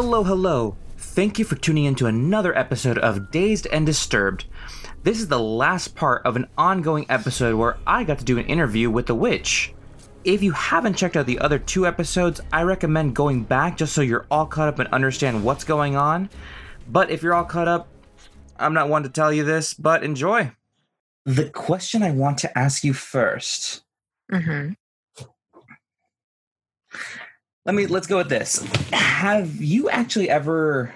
Hello, hello. Thank you for tuning in to another episode of Dazed and Disturbed. This is the last part of an ongoing episode where I got to do an interview with the witch. If you haven't checked out the other two episodes, I recommend going back just so you're all caught up and understand what's going on. But if you're all caught up, I'm not one to tell you this, but enjoy. The question I want to ask you first. Mm-hmm. Let me let's go with this. Have you actually ever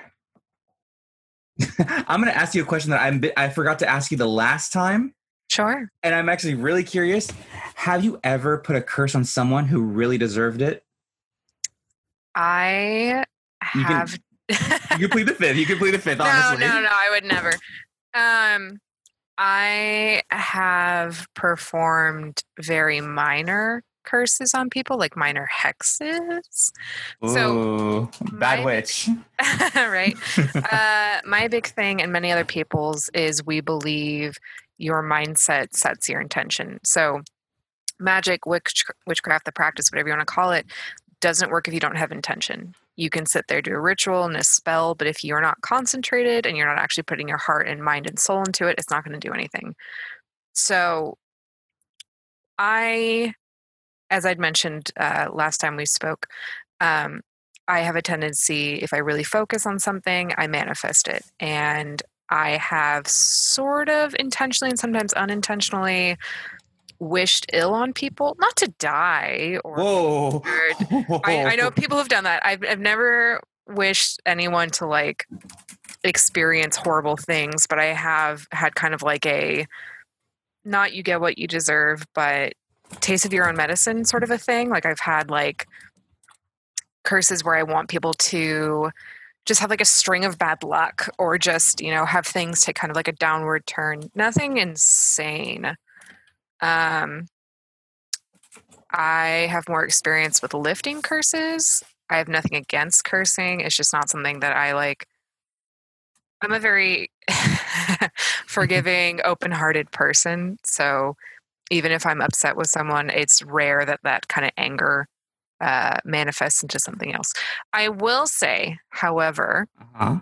I'm going to ask you a question that I'm I forgot to ask you the last time. Sure. And I'm actually really curious. Have you ever put a curse on someone who really deserved it? I You can- have. You can plead the fifth. You can plead the fifth, no, honestly. no, no. I would never. Um, I have performed very minor curses on people, like minor hexes. So, Ooh, bad my- witch. right. uh, my big thing and many other people's is we believe your mindset sets your intention. So, magic, witch, witchcraft, the practice, whatever you want to call it, doesn't work if you don't have intention. You can sit there, do a ritual and a spell, but if you're not concentrated and you're not actually putting your heart and mind and soul into it, it's not going to do anything. So, I, as I'd mentioned uh, last time we spoke, um, I have a tendency, if I really focus on something, I manifest it. And I have sort of intentionally and sometimes unintentionally wished ill on people, not to die or Whoa. I, I know people who've done that. I've, I've never wished anyone to like experience horrible things, but I have had kind of like a not you get what you deserve, but taste of your own medicine sort of a thing. Like I've had like curses where I want people to just have like a string of bad luck or just, you know, have things take kind of like a downward turn. Nothing insane. Um I have more experience with lifting curses. I have nothing against cursing. It's just not something that I like. I'm a very forgiving, open hearted person. So even if I'm upset with someone, it's rare that that kind of anger uh, manifests into something else. I will say, however, Uh-huh.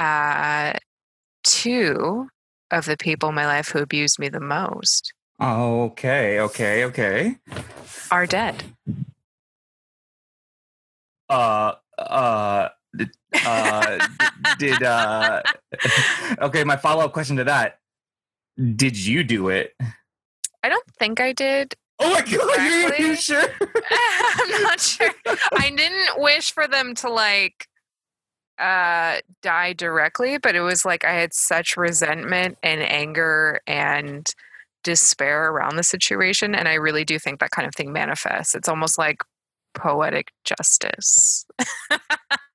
uh, two of the people in my life who abused me the most Okay, okay, okay. are dead. Uh, uh, did, uh, did, uh, okay, my follow up question to that. Did you do it? I don't think I did. Oh my god, you, Exactly. you sure? I'm not sure. I didn't wish for them to like uh die directly, but it was like I had such resentment and anger and despair around the situation and I really do think that kind of thing manifests. It's almost like poetic justice.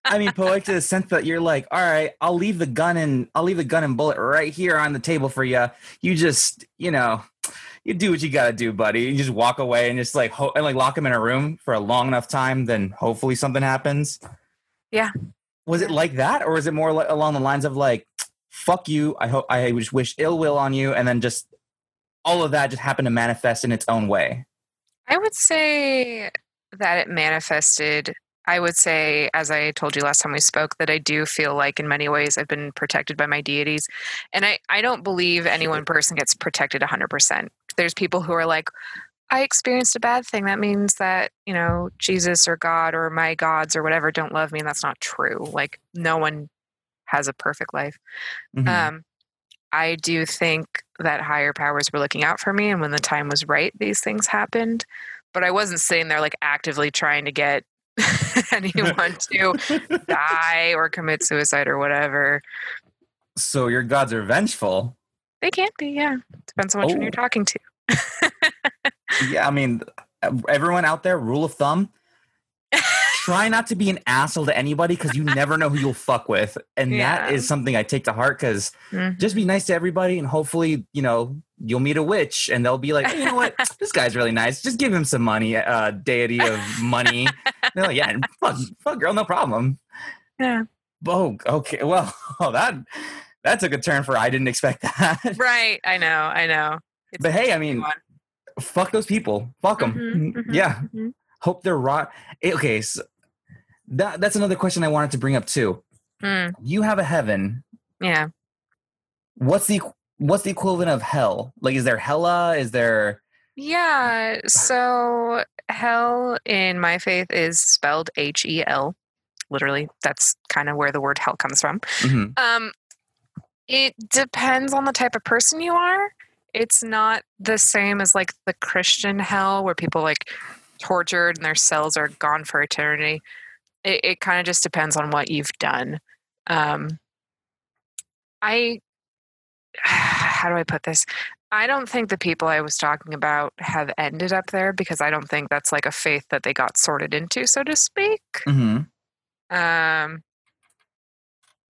I mean, poetic to the sense that you're like, all right, I'll leave the gun and I'll leave the gun and bullet right here on the table for you. You just, you know, you do what you got to do, buddy. You just walk away and just like ho- and like lock him in a room for a long enough time, then hopefully something happens. Yeah. Was it like that, or was it more like along the lines of like, "Fuck you"? I hope I just wish ill will on you, and then just all of that just happened to manifest in its own way. I would say that it manifested. I would say, as I told you last time we spoke, that I do feel like in many ways I've been protected by my deities. And I, I don't believe any one person gets protected 100%. There's people who are like, I experienced a bad thing. That means that, you know, Jesus or God or my gods or whatever don't love me. And that's not true. Like, no one has a perfect life. Mhm. Um, I do think that higher powers were looking out for me, and when the time was right, these things happened. But I wasn't sitting there like actively trying to get anyone to die or commit suicide or whatever. so your gods are vengeful. They can't be, yeah. Depends on which one you're Oh. talking to. Yeah, I mean, everyone out there, rule of thumb: try not to be an asshole to anybody because you never know who you'll fuck with, and that Yeah. is something I take to heart. Because Mhm. just be nice to everybody, and hopefully, you know, you'll meet a witch, and they'll be like, "Hey, you know what, this guy's really nice. Just give him some money, uh, deity of money. They're like, yeah, fuck, fuck, girl, no problem. Yeah. Oh, okay. Well, oh, that that took a turn for I didn't expect that. Right. I know. I know. It's But hey, I mean, fuck those people. Fuck them. Mhm, mhm, Yeah. mhm. Hope they're rot. eh, Okay. So that that's another question I wanted to bring up too. Mm, You have a heaven. yeah. What's the what's the equivalent of hell? Like, is there hella? Is there? Yeah. So hell in my faith is spelled H E L. Literally, that's kind of where the word hell comes from. Mhm. Um, it depends on the type of person you are. It's not the same as like the Christian hell where people like tortured and their cells are gone for eternity. It, it kind of just depends on what you've done. Um, I, how do I put this? I don't think the people I was talking about have ended up there because I don't think that's like a faith that they got sorted into, so to speak Mhm. um,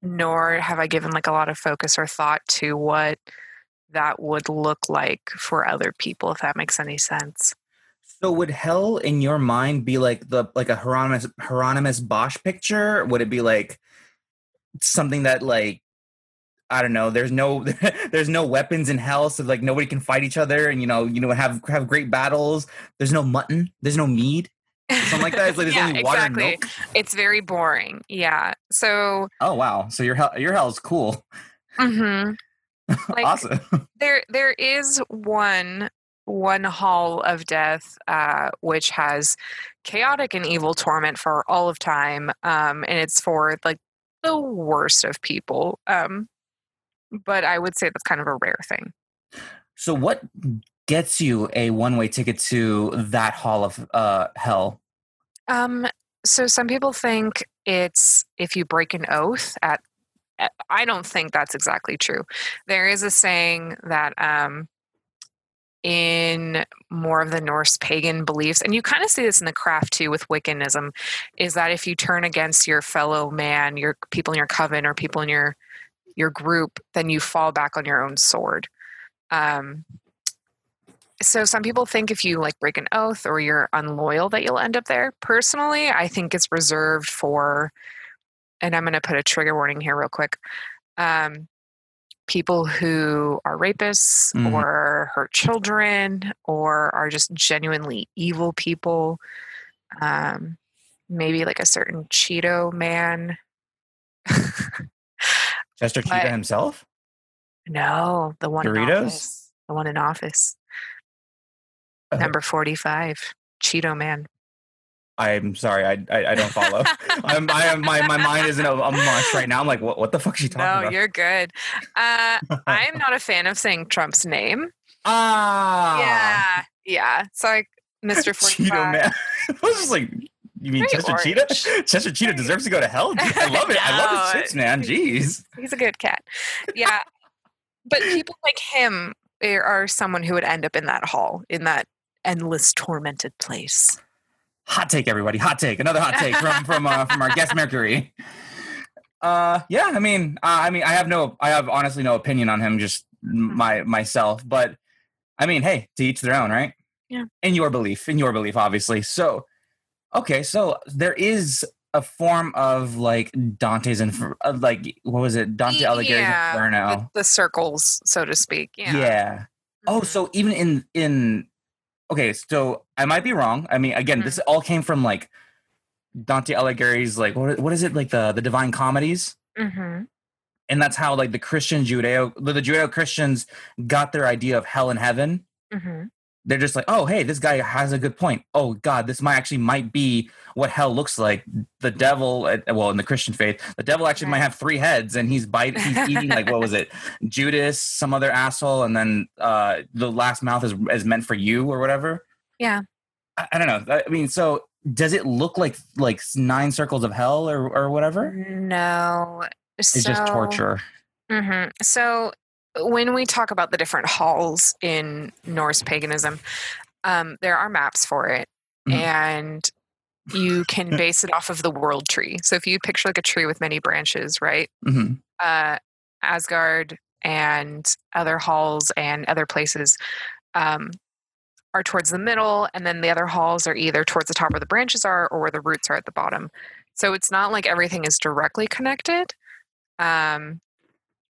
nor have I given like a lot of focus or thought to what that would look like for other people, if that makes any sense. So would hell in your mind be like the like a Hieronymus Hieronymus Bosch picture? Would it be like something that like I don't know, there's no there's no weapons in hell, so like nobody can fight each other and you know, you know, have have great battles. There's no mutton, there's no mead. Something like that. It's like there's yeah, only water and exactly. milk. It's very boring. Yeah. So Oh wow. So your hell your hell's cool. mhm. Like- awesome. there there is one one hall of death uh, which has chaotic and evil torment for all of time um, and it's for like the worst of people um, but i would say that's kind of a rare thing So what gets you a one-way ticket to that hall of uh hell? um, so some people think it's if you break an oath at at- i don't think that's exactly true there is a saying that um, in more of the Norse pagan beliefs, and you kind of see this in the craft too with Wiccanism, is that if you turn against your fellow man, your people in your coven or people in your your group, then you fall back on your own sword. Um, so some people think if you like break an oath or you're unloyal that you'll end up there. Personally, I think it's reserved for, and I'm going to put a trigger warning here real quick. Um, people who are rapists Mhm. or hurt children or are just genuinely evil people. Um, maybe like a certain Cheeto man. Chester Cheetah But- himself? no, the one in Doritos? office. The one in office. Uh, Number 45. Cheeto man. I'm sorry, I I, I don't follow. I'm I am my, my mind isn't a, a mush right now. I'm like, what what the fuck is she talking No, about? you're good. Uh, I'm not a fan of saying Trump's name. ah Yeah. Yeah. So like Mr. 45. Cheeto man. I was just like, you mean Chester orange. Cheetah? Chester Cheetah deserves to go to hell. I love it. I love his No, chips, man. Jeez. He's a good cat. Yeah. but people like him are are someone who would end up in that hall, in that endless tormented place. Hot take, everybody. Hot take. Another hot take from from uh, from our guest Mercury. Uh, yeah. I mean, uh, I mean, I have no, I have honestly no opinion on him. Just my myself, but I mean, hey, to each their own, right? Yeah. In your belief, in your belief, obviously. So, okay, so there is a form of like Dante's and like what was it, Dante Alighieri's Yeah, Inferno? The, the circles, so to speak. Yeah. Yeah. Oh, Mhm. so even in in okay, so I might be wrong. I mean, again, this all came from like Dante Alighieri's like what what is it like the the Divine Comedies, Mhm. and that's how like the Christian Judeo the, the Judeo Christians got their idea of hell and heaven. Mhm. They're just like, oh, hey, this guy has a good point. Oh God, this might actually might be what hell looks like. The devil, uh, well, in the Christian faith, the devil actually might have three heads, and he's biting, he's eating like what was it, Judas, some other asshole, and then uh, the last mouth is is meant for you or whatever. Yeah. I, I don't know. I mean, so does it look like like nine circles of hell or or whatever? No. It's just torture. Mm-hmm. So when we talk about the different halls in Norse paganism, um, there are maps for it, Mhm. and you can base it off of the world tree. So if you picture like a tree with many branches, right? hmm Uh, Asgard and other halls and other places um, are towards the middle, and then the other halls are either towards the top where the branches are or where the roots are at the bottom. So it's not like everything is directly connected. Um,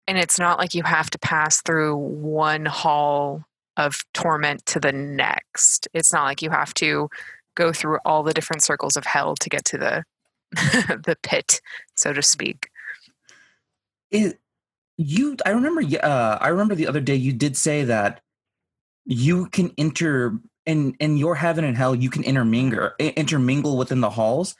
and it's not like you have to pass through one hall of torment to the next. It's not like you have to go through all the different circles of hell to get to the the pit, so to speak. You, I remember. Uh, I remember the other day you did say that you can enter in in your heaven and hell. You can intermingle intermingle within the halls.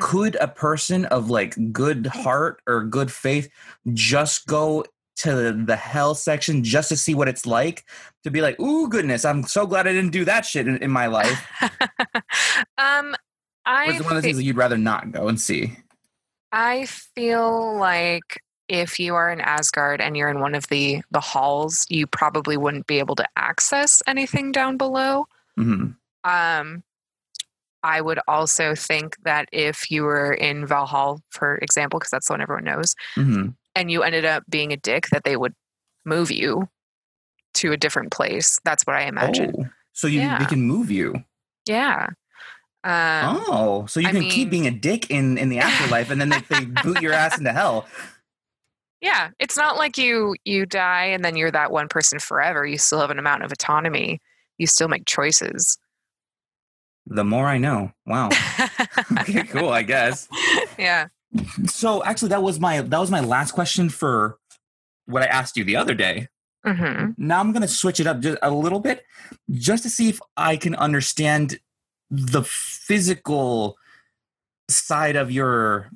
Mm-hmm. Could a person of like good heart or good faith just go to the hell section just to see what it's like to be like, "Ooh, goodness! I'm so glad I didn't do that shit in, in my life." um, Or I is it one of the things that you'd rather not go and see? I feel like if you are in Asgard and you're in one of the the halls, you probably wouldn't be able to access anything down below. hmm Um, I would also think that if you were in Valhalla, for example, because that's the one everyone knows, hmm and you ended up being a dick, that they would move you to a different place. That's what I imagine. Oh, so you they can move you. Yeah. Um, oh, so you I can mean- keep being a dick in in the afterlife, and then they, they boot your ass into hell. Yeah, it's not like you you die and then you're that one person forever. You still have an amount of autonomy. You still make choices. The more I know. Wow. Okay, cool. I guess. yeah. So actually, that was my that was my last question for what I asked you the other day. hmm Now I'm going to switch it up just a little bit, just to see if I can understand the physical side of your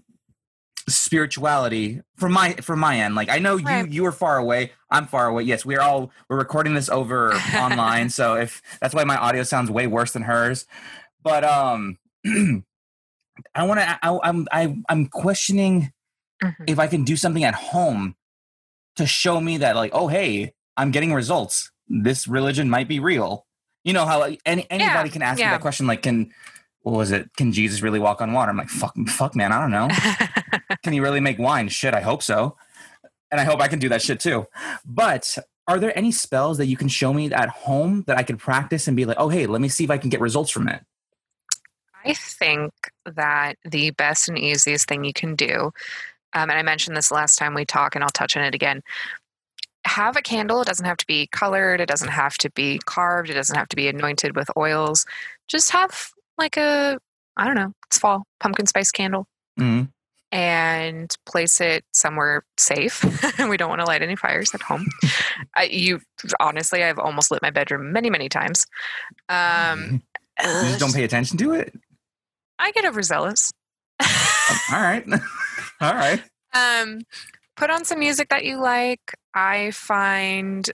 spirituality from my from my end. Like I know you Right. you are far away, I'm far away. Yes, we're all we're recording this over online, so if that's why my audio sounds way worse than hers. But um, I want to. I'm I, I'm questioning Mhm. if I can do something at home to show me that, like, oh, hey, I'm getting results. This religion might be real. You know how like, any anybody can ask me that question, like, can what was it? Can Jesus really walk on water? I'm like, fuck, fuck, man, I don't know. can he really make wine? Shit, I hope so, and I hope I can do that shit too. But are there any spells that you can show me at home that I can practice and be like, oh, hey, let me see if I can get results from it? I think that the best and easiest thing you can do, um, and I mentioned this last time we talked, and I'll touch on it again. Have a candle. It doesn't have to be colored. It doesn't have to be carved. It doesn't have to be anointed with oils. Just have like a, I don't know, it's fall, pumpkin spice candle Mhm. and place it somewhere safe. we don't want to light any fires at home. I, you honestly, I've almost lit my bedroom many, many times. Um, you just don't pay attention to it. I get overzealous. All right, all right. um, put on some music that you like. I find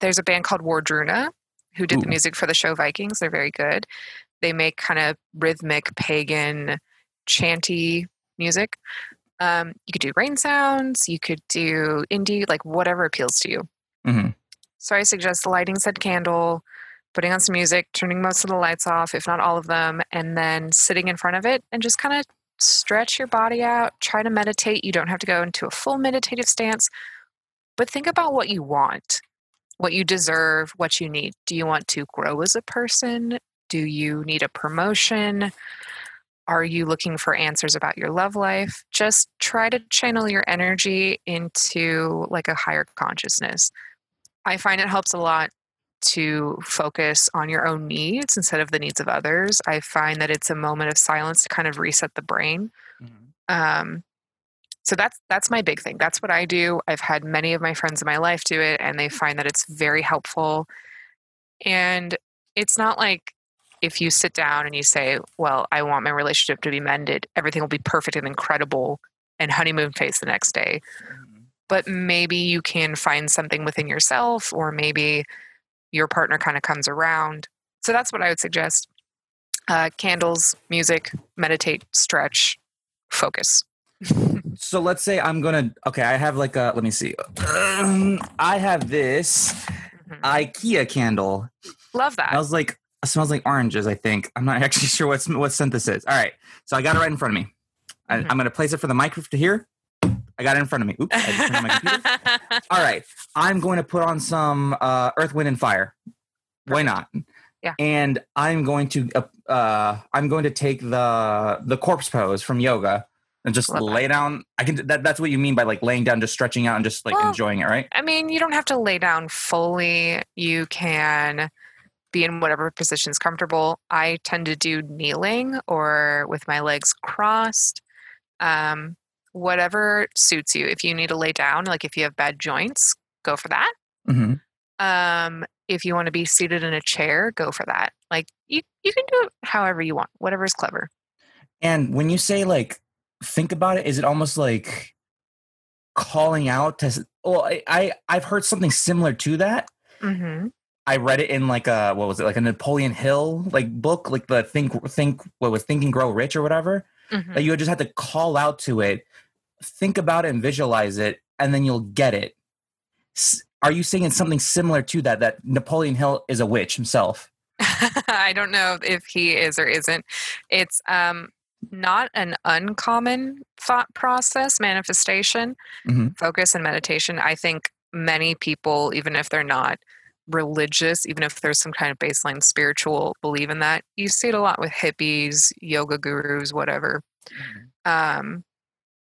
there's a band called Wardruna who did the music for the show Vikings. They're very good. They make kind of rhythmic pagan chanty music. Um, you could do rain sounds. You could do indie, like whatever appeals to you. Mhm. So I suggest lighting said candle, putting on some music, turning most of the lights off, if not all of them, and then sitting in front of it and just kind of stretch your body out. Try to meditate. You don't have to go into a full meditative stance, but think about what you want, what you deserve, what you need. Do you want to grow as a person? Do you need a promotion? Are you looking for answers about your love life? Just try to channel your energy into like a higher consciousness. I find it helps a lot to focus on your own needs instead of the needs of others. I find that it's a moment of silence to kind of reset the brain. Um, so that's that's my big thing. That's what I do. I've had many of my friends in my life do it, and they find that it's very helpful. And it's not like if you sit down and you say, "Well, I want my relationship to be mended," everything will be perfect and incredible and honeymoon phase the next day but maybe you can find something within yourself or maybe your partner kind of comes around so that's what i would suggest uh, candles music meditate stretch focus So let's say I'm gonna. Okay, I have like a. Let me see. Um, I have this Mhm. IKEA candle. love that smells like it smells like oranges. I think I'm not actually sure what sm- what scent this is. All right, so I got it right in front of me. I, Mhm. I'm gonna place it for the microphone to hear. I got it in front of me. Oops, I just turned on my computer. All right, I'm going to put on some uh, Earth, Wind, and Fire. Why not? Yeah. And I'm going to uh, uh, I'm going to take the the corpse pose from yoga and just Love that. lay down. I can. That, that's what you mean by like laying down, just stretching out, and just like Well, enjoying it, right? i mean you don't have to lay down fully you can be in whatever position is comfortable i tend to do kneeling or with my legs crossed Um, whatever suits you. If you need to lay down, like if you have bad joints, go for that. hmm Um, if you want to be seated in a chair, go for that. Like you, you can do it however you want, whatever is clever. And when you say like think about it, is it almost like calling out to? Well, I, I I've heard something similar to that. hmm I read it in like a what was it like a Napoleon Hill like book like the think think what was thinking Grow Rich or whatever hmm that you would just have to call out to it, think about it and visualize it, and then you'll get it. S- Are you saying something similar to that? That Napoleon Hill is a witch himself. I don't know if he is or isn't. It's um, not an uncommon thought process, manifestation, Mhm. focus, and meditation. I think many people, even if they're not religious, even if there's some kind of baseline spiritual belief in that, you see it a lot with hippies, yoga gurus, whatever. Um,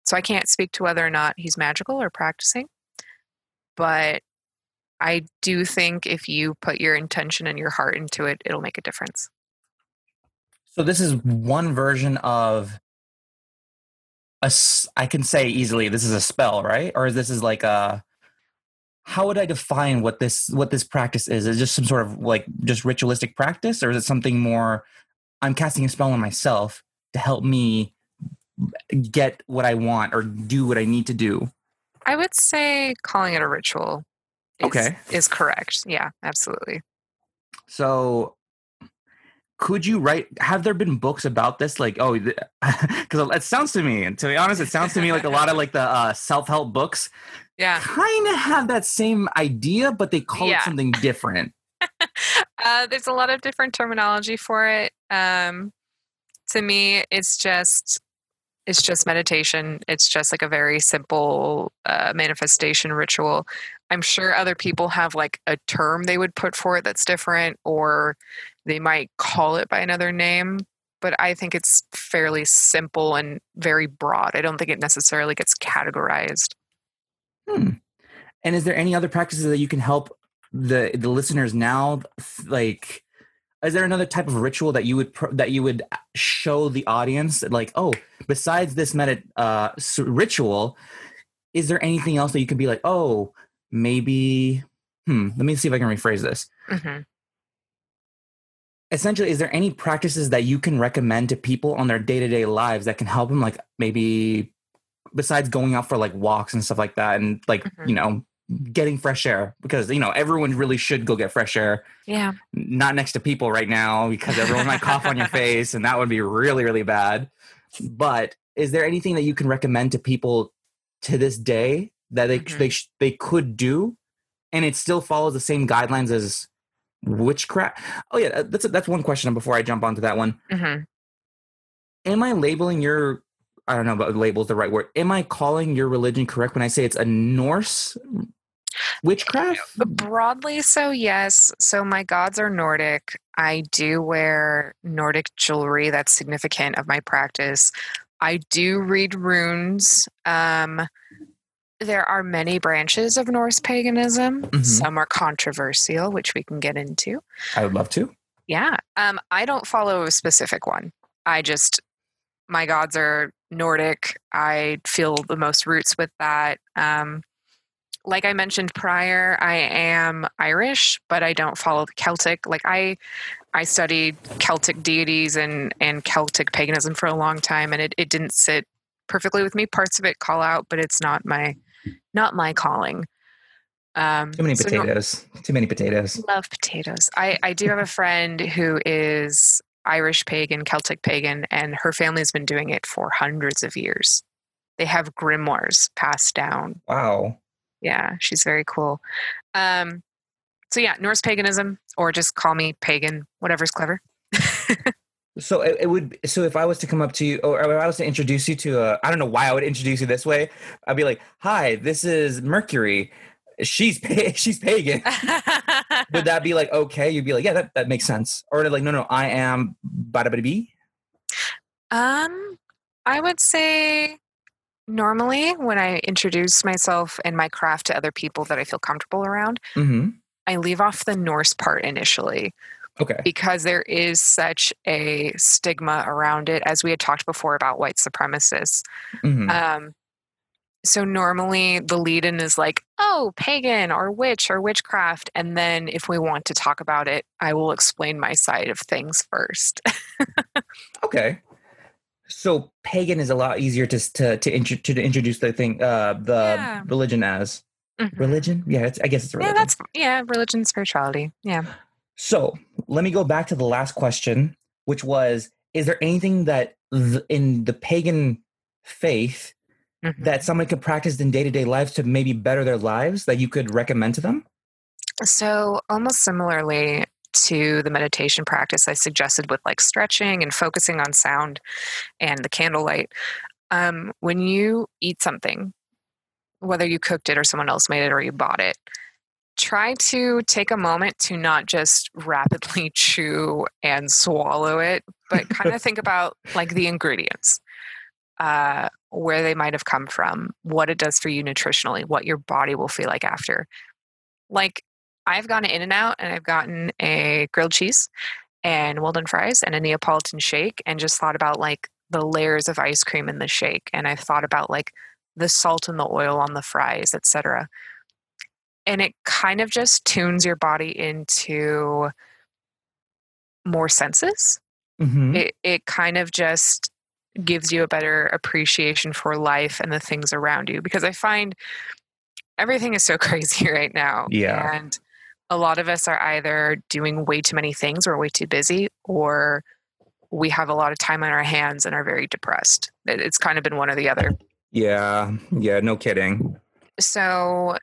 so I can't speak to whether or not he's magical or practicing, but I do think if you put your intention and your heart into it, it'll make a difference. So this is one version of a I can say easily this is a spell, right? Or is this is like a. How would I define what this what this practice is? Is it just some sort of like just ritualistic practice, or is it something more? I'm casting a spell on myself to help me get what I want or do what I need to do. I would say calling it a ritual is, Okay. is correct. Yeah, absolutely. So, could you write? Have there been books about this? Like, oh, because it sounds to me, and to be honest, it sounds to me like a lot of like the uh, self help books Yeah. kind of have that same idea, but they call Yeah. it something different. Uh, there's a lot of different terminology for it. Um, to me, it's just it's just meditation. It's just like a very simple uh, manifestation ritual. I'm sure other people have like a term they would put for it that's different, or they might call it by another name. But I think it's fairly simple and very broad. I don't think it necessarily gets categorized. Hmm. And is there any other practices that you can help the the listeners now? Like, is there another type of ritual that you would pr- that you would show the audience? Like, oh, besides this meta uh, s- ritual, is there anything else that you could be like, oh, maybe? Hmm. Let me see if I can rephrase this. hmm essentially is there any practices that you can recommend to people on their day-to-day lives that can help them like maybe besides going out for like walks and stuff like that and like Mhm. you know getting fresh air because you know everyone really should go get fresh air. Yeah. not next to people right now because everyone might cough on your face and that would be really really bad. But is there anything that you can recommend to people to this day that they Mhm. they sh- they could do? And it still follows the same guidelines as witchcraft? Oh yeah that's a, that's one question before i jump onto that one. Hmm am i labeling your i don't know about label is the right word. Am i calling your religion correct when i say it's a norse witchcraft Broadly, so yes. So my gods are Nordic. I do wear Nordic jewelry. That's significant of my practice. I do read runes. Um, there are many branches of Norse paganism. Mhm. Some are controversial, which we can get into. i would love to Yeah. Um, I don't follow a specific one. I just, my gods are Nordic. I feel the most roots with that. Um, like I mentioned prior, I am Irish, but I don't follow the Celtic. Like I, I studied Celtic deities and and Celtic paganism for a long time, and it, it didn't sit perfectly with me. Parts of it call out, but it's not my not my calling. Um, too many so potatoes too many potatoes love potatoes. I, I do have a friend who is Irish pagan, Celtic pagan, and her family's been doing it for hundreds of years. They have grimoires passed down. wow Yeah, she's very cool. Um, so yeah, Norse paganism, or just call me pagan, whatever's clever. So it, it would. So if I was to come up to you, or if I was to introduce you to a, I don't know why I would introduce you this way. I'd be like, "Hi, this is Mercury. She's pa- she's pagan." would that be like okay? You'd be like, "Yeah, that, that makes sense." Or like, "No, no, I am bada bada bee." um, I would say normally when I introduce myself and my craft to other people that I feel comfortable around, Mm-hmm. I leave off the Norse part initially. Okay. because there is such a stigma around it, as we had talked before about white supremacists. Mhm. Um, so normally the lead in is like, oh, pagan or witch or witchcraft. And then if we want to talk about it, I will explain my side of things first. Okay. So pagan is a lot easier to to to, intro, to introduce the thing uh the Yeah. religion as Mhm. religion. Yeah, it's, I guess it's a Yeah, religion. that's yeah, religion, spirituality. Yeah. So let me go back to the last question, which was: Is there anything that th- in the pagan faith Mhm. that someone could practice in day to day life to maybe better their lives that you could recommend to them? So, almost similarly to the meditation practice I suggested with like stretching and focusing on sound and the candlelight, um, when you eat something, whether you cooked it or someone else made it or you bought it, try to take a moment to not just rapidly chew and swallow it, but kind of think about like the ingredients. Uh, where they might have come from, what it does for you nutritionally, what your body will feel like after. Like I've gone In-N-Out and I've gotten a grilled cheese and Walden fries and a Neapolitan shake and just thought about like the layers of ice cream in the shake and I've thought about like the salt and the oil on the fries, etc. And it kind of just tunes your body into more senses. Mm-hmm. It it kind of just gives you a better appreciation for life and the things around you because I find everything is so crazy right now. Yeah. And a lot of us are either doing way too many things or way too busy or we have a lot of time on our hands and are very depressed. It's kind of been one or the other. Yeah, yeah, no kidding. So,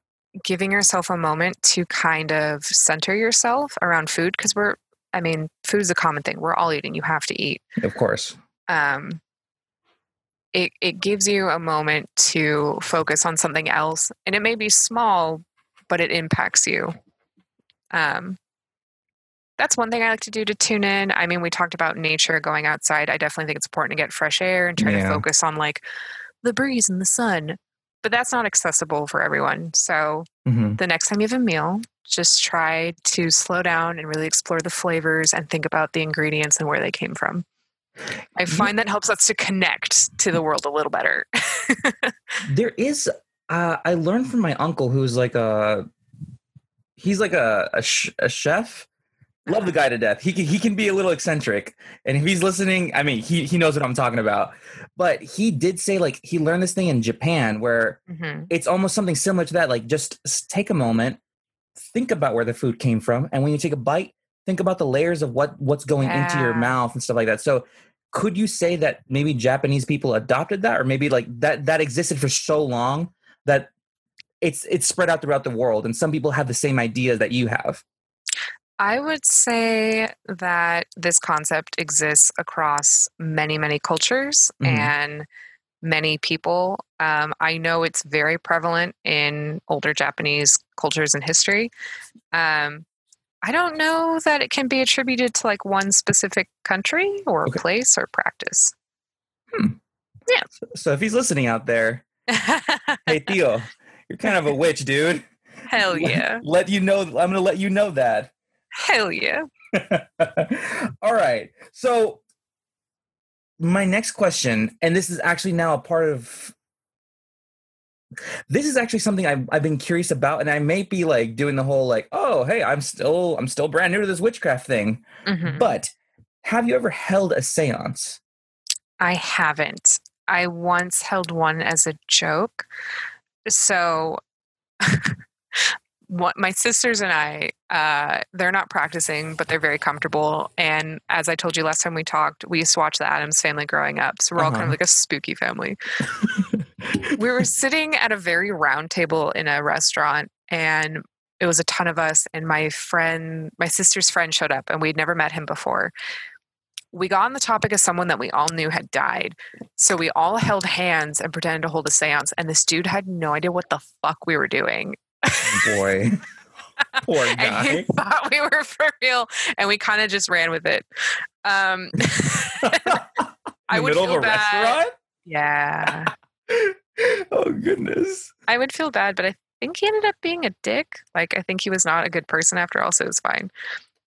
giving yourself a moment to kind of center yourself around food because we're, I mean, food is a common thing. We're all eating. You have to eat. Of course. um, it it gives you a moment to focus on something else, and it may be small, but it impacts you. Um, that's one thing I like to do to tune in. I mean, we talked about nature, going outside. I definitely think it's important to get fresh air and try Yeah. to focus on like the breeze and the sun. But that's not accessible for everyone. So hmm the next time you have a meal, just try to slow down and really explore the flavors and think about the ingredients and where they came from. I find that helps us to connect to the world a little better. There is. Uh, I learned from my uncle, who's like a. He's like a a, sh- a chef. Love the guy to death. He can he can be a little eccentric, and if he's listening, I mean, he he knows what I'm talking about. But he did say like he learned this thing in Japan where Mhm. it's almost something similar to that. Like just take a moment, think about where the food came from, and when you take a bite, think about the layers of what what's going into your mouth and stuff like that. So, could you say that maybe Japanese people adopted that, or maybe like that that existed for so long that it's it's spread out throughout the world, and some people have the same ideas that you have. I would say that this concept exists across many, many cultures Mhm. and many people. Um, I know it's very prevalent in older Japanese cultures and history. Um, I don't know that it can be attributed to like one specific country or Okay. place or practice. Yeah. So, if he's listening out there, hey Theo, you're kind of a witch, dude. Hell yeah. Let you know. I'm gonna let you know that. Hell yeah. All right. So my next question, and this is actually now a part of this is actually something I've, I've been curious about, and I may be like doing the whole like, oh, hey, I'm still I'm still brand new to this witchcraft thing. Mhm. But have you ever held a séance? I haven't. I once held one as a joke. So, what my sisters and I, uh, they're not practicing, but they're very comfortable. And as I told you last time we talked, we used to watch the Addams Family growing up. So we're all kind Uh-huh. of like a spooky family. we were sitting at a very round table in a restaurant, and it was a ton of us. And my friend, my sister's friend, showed up, and we'd never met him before we got on the topic of someone that we all knew had died. So we all held hands and pretended to hold a seance. And this dude had no idea what the fuck we were doing. Boy, poor And guy. he thought we were for real. And we kind of just ran with it. Um, In I the would middle of feel a bad. restaurant. yeah. oh goodness. I would feel bad, but I think he ended up being a dick. Like, I think he was not a good person after all. So it was fine.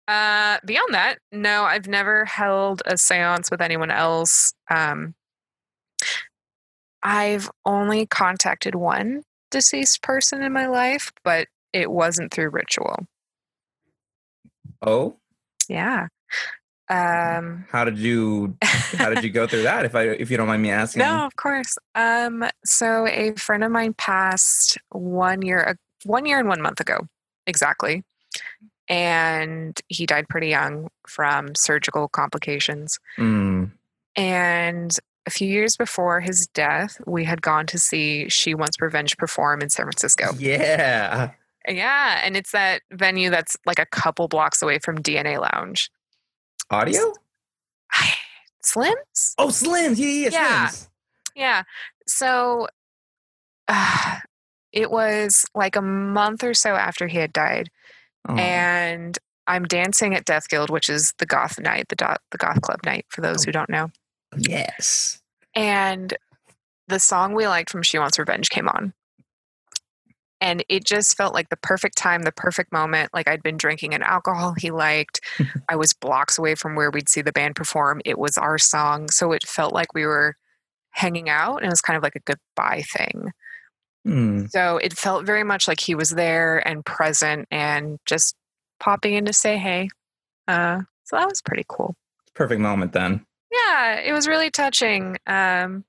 Uh, beyond that, no, I've never held a seance with anyone else. Um, I've only contacted one deceased person in my life, but it wasn't through ritual. Oh, Yeah. Um, how did you how did you go through that? If I if you don't mind me asking. no, of course. Um, so a friend of mine passed one year, one year and one month ago, exactly, and he died pretty young from surgical complications. Mm. And a few years before his death, we had gone to see She Wants Revenge perform in San Francisco. Yeah. Yeah, and it's that venue that's like a couple blocks away from DNA Lounge. Audio? Slims? Oh, Slims. Yeah, yeah, yeah. Slims. Yeah. So uh, it was like a month or so after he had died, Oh. and I'm dancing at Death Guild, which is the goth night, the do- the goth club night for those oh. who don't know. yes. And the song we liked from She Wants Revenge came on. And it just felt like the perfect time, the perfect moment. Like I'd been drinking an alcohol he liked. I was blocks away from where we'd see the band perform. It was our song. So it felt like we were hanging out and it was kind of like a goodbye thing. Hmm. So it felt very much like he was there and present and just popping in to say hey. Uh, so that was pretty cool. Perfect moment then. Yeah, it was really touching. Um,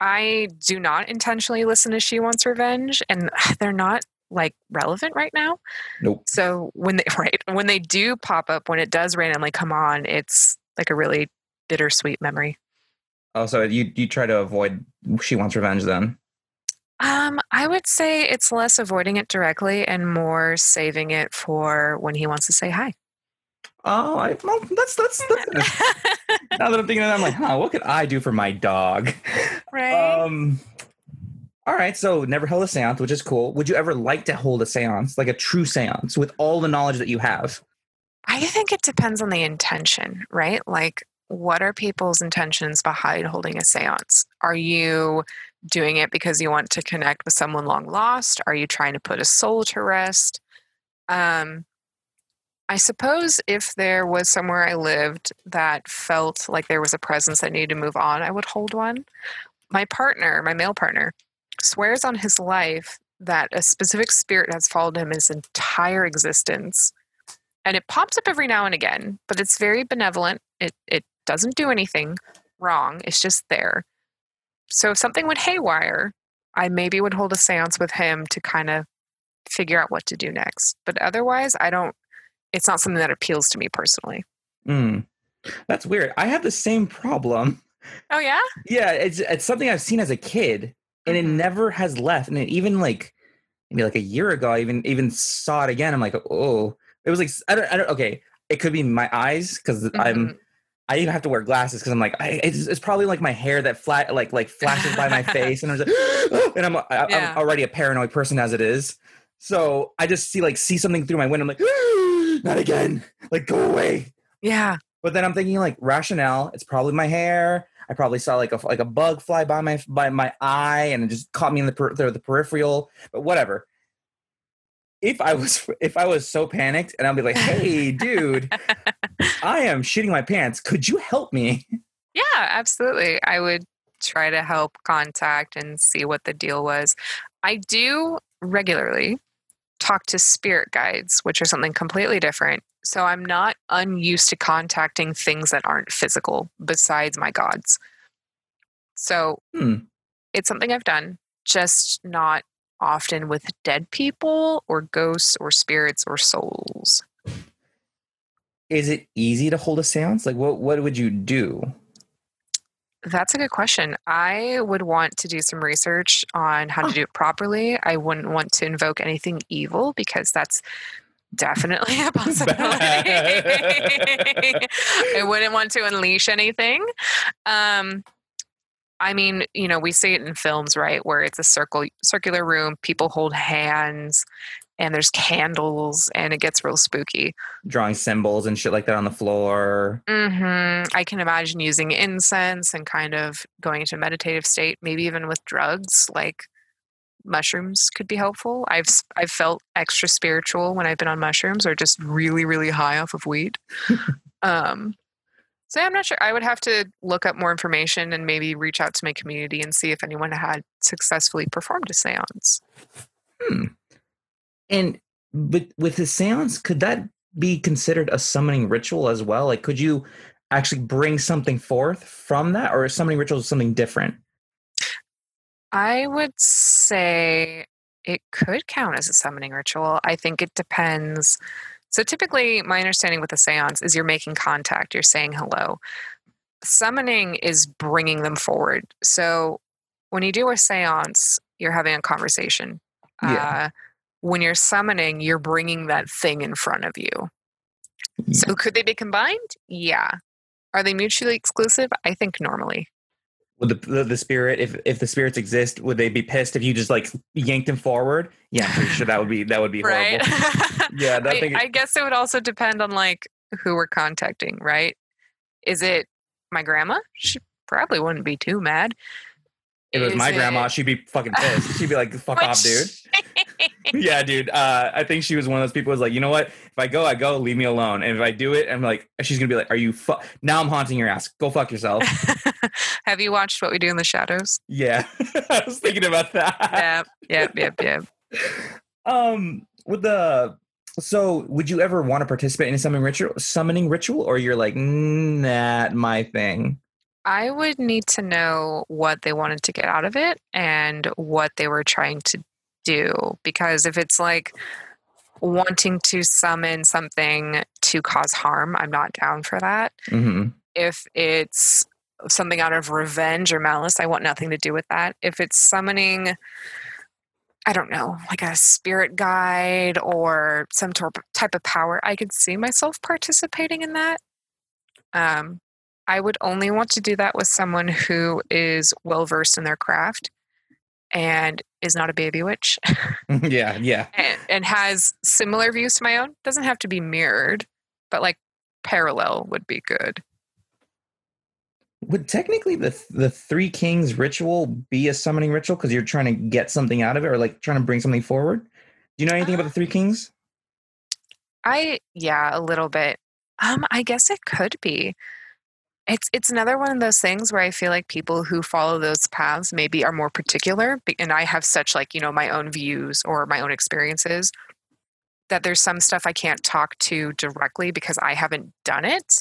I do not intentionally listen to She Wants Revenge, and they're not like relevant right now. Nope. So when they right when they do pop up, when it does randomly come on, it's like a really bittersweet memory. Oh, so you you try to avoid She Wants Revenge then? Um, I would say it's less avoiding it directly and more saving it for when he wants to say hi. Oh, I, well, that's that's. that's now that I'm thinking of that, I'm like, huh, what could I do for my dog? right? Um. All right, so never held a séance, which is cool. Would you ever like to hold a séance, like a true séance, with all the knowledge that you have? I think it depends on the intention, right? Like, what are people's intentions behind holding a seance? Are you doing it because you want to connect with someone long lost? Are you trying to put a soul to rest? Um, I suppose if there was somewhere I lived that felt like there was a presence that needed to move on, I would hold one. My partner, my male partner, swears on his life that a specific spirit has followed him his entire existence and it pops up every now and again but it's very benevolent it it doesn't do anything wrong it's just there so if something went haywire i maybe would hold a seance with him to kind of figure out what to do next but otherwise i don't it's not something that appeals to me personally Hmm. That's weird. I have the same problem. oh yeah Yeah, it's it's something I've seen as a kid, and it Mhm. never has left. And it even like maybe like a year ago, I even even saw it again. I'm like, oh, it was like I don't, I don't okay. It could be my eyes because I'm Mhm. I even have to wear glasses because I'm like I, it's, it's probably like my hair that flat like like flashes by my face, and I'm like, and I'm I, Yeah. I'm already a paranoid person as it is. So I just see like see something through my window. I'm like, ah, not again. Like go away. yeah But then I'm thinking like rationale. It's probably my hair. I probably saw like a like a bug fly by my by my eye and it just caught me in the per, the peripheral. But whatever. If I was if I was so panicked and I'd be like, "Hey, dude, I am shitting my pants. Could you help me?" Yeah, absolutely. I would try to help contact and see what the deal was. I do regularly talk to spirit guides, which are something completely different. So I'm not unused to contacting things that aren't physical besides my gods. So Hmm. it's something I've done, just not often with dead people or ghosts or spirits or souls. Is it easy to hold a séance? Like what what would you do? That's a good question. I would want to do some research on how to do it properly. I wouldn't want to invoke anything evil because that's definitely a possibility. I wouldn't want to unleash anything. Um, I mean, you know, we see it in films, right, where it's a circle, circular room, people hold hands, and there's candles, and it gets real spooky. Drawing symbols and shit like that on the floor. hmm I can imagine using incense and kind of going into a meditative state, maybe even with drugs like mushrooms could be helpful. I've I've felt extra spiritual when I've been on mushrooms or just really really high off of weed. um, so I'm not sure. I would have to look up more information and maybe reach out to my community and see if anyone had successfully performed a séance. Hmm. And but with the seance, could that be considered a summoning ritual as well? Like, could you actually bring something forth from that, or is summoning ritual something different? I would say it could count as a summoning ritual. I think it depends. So typically, my understanding with a seance is you're making contact, you're saying hello. Summoning is bringing them forward. So when you do a seance, you're having a conversation. Yeah. Uh, when you're summoning, you're bringing that thing in front of you. So could they be combined? Yeah. Are they mutually exclusive? I think normally. Would the, the the spirit, if if the spirits exist, would they be pissed if you just like yanked them forward? Yeah, I'm pretty sure that would be that would be horrible. right? Yeah, that I, thing. I guess it would also depend on like who we're contacting, right? Is it my grandma? She probably wouldn't be too mad. If it was my grandma, she'd be fucking pissed. She'd be like, "Fuck off, dude." yeah, dude. Uh, I think she was one of those people who's like, you know what? If I go, I go. Leave me alone. And if I do it, I'm like, she's gonna be like, "Are you? Fu- now I'm haunting your ass. Go fuck yourself." Have you watched What We Do in the Shadows? yeah, I was thinking about that. Yep, yep, yep, yep. Um, with the so, would you ever want to participate in a summoning ritual? Summoning ritual, or you're like, "Mm, not my thing. I would need to know what they wanted to get out of it and what they were trying to do. Because if it's like wanting to summon something to cause harm, I'm not down for that. hmm if it's something out of revenge or malice, I want nothing to do with that. If it's summoning, I don't know, like a spirit guide or some type of power, I could see myself participating in that. Um, I would only want to do that with someone who is well versed in their craft and is not a baby witch yeah, yeah. and, and has similar views to my own. Doesn't have to be mirrored, but like parallel would be good. Would technically the the three kings ritual be a summoning ritual because you're trying to get something out of it, or like trying to bring something forward? Do you know anything about the three kings? I yeah, a little bit. Um, I guess it could be. It's it's another one of those things where I feel like people who follow those paths maybe are more particular, and I have such like you know my own views or my own experiences that there's some stuff I can't talk to directly because I haven't done it,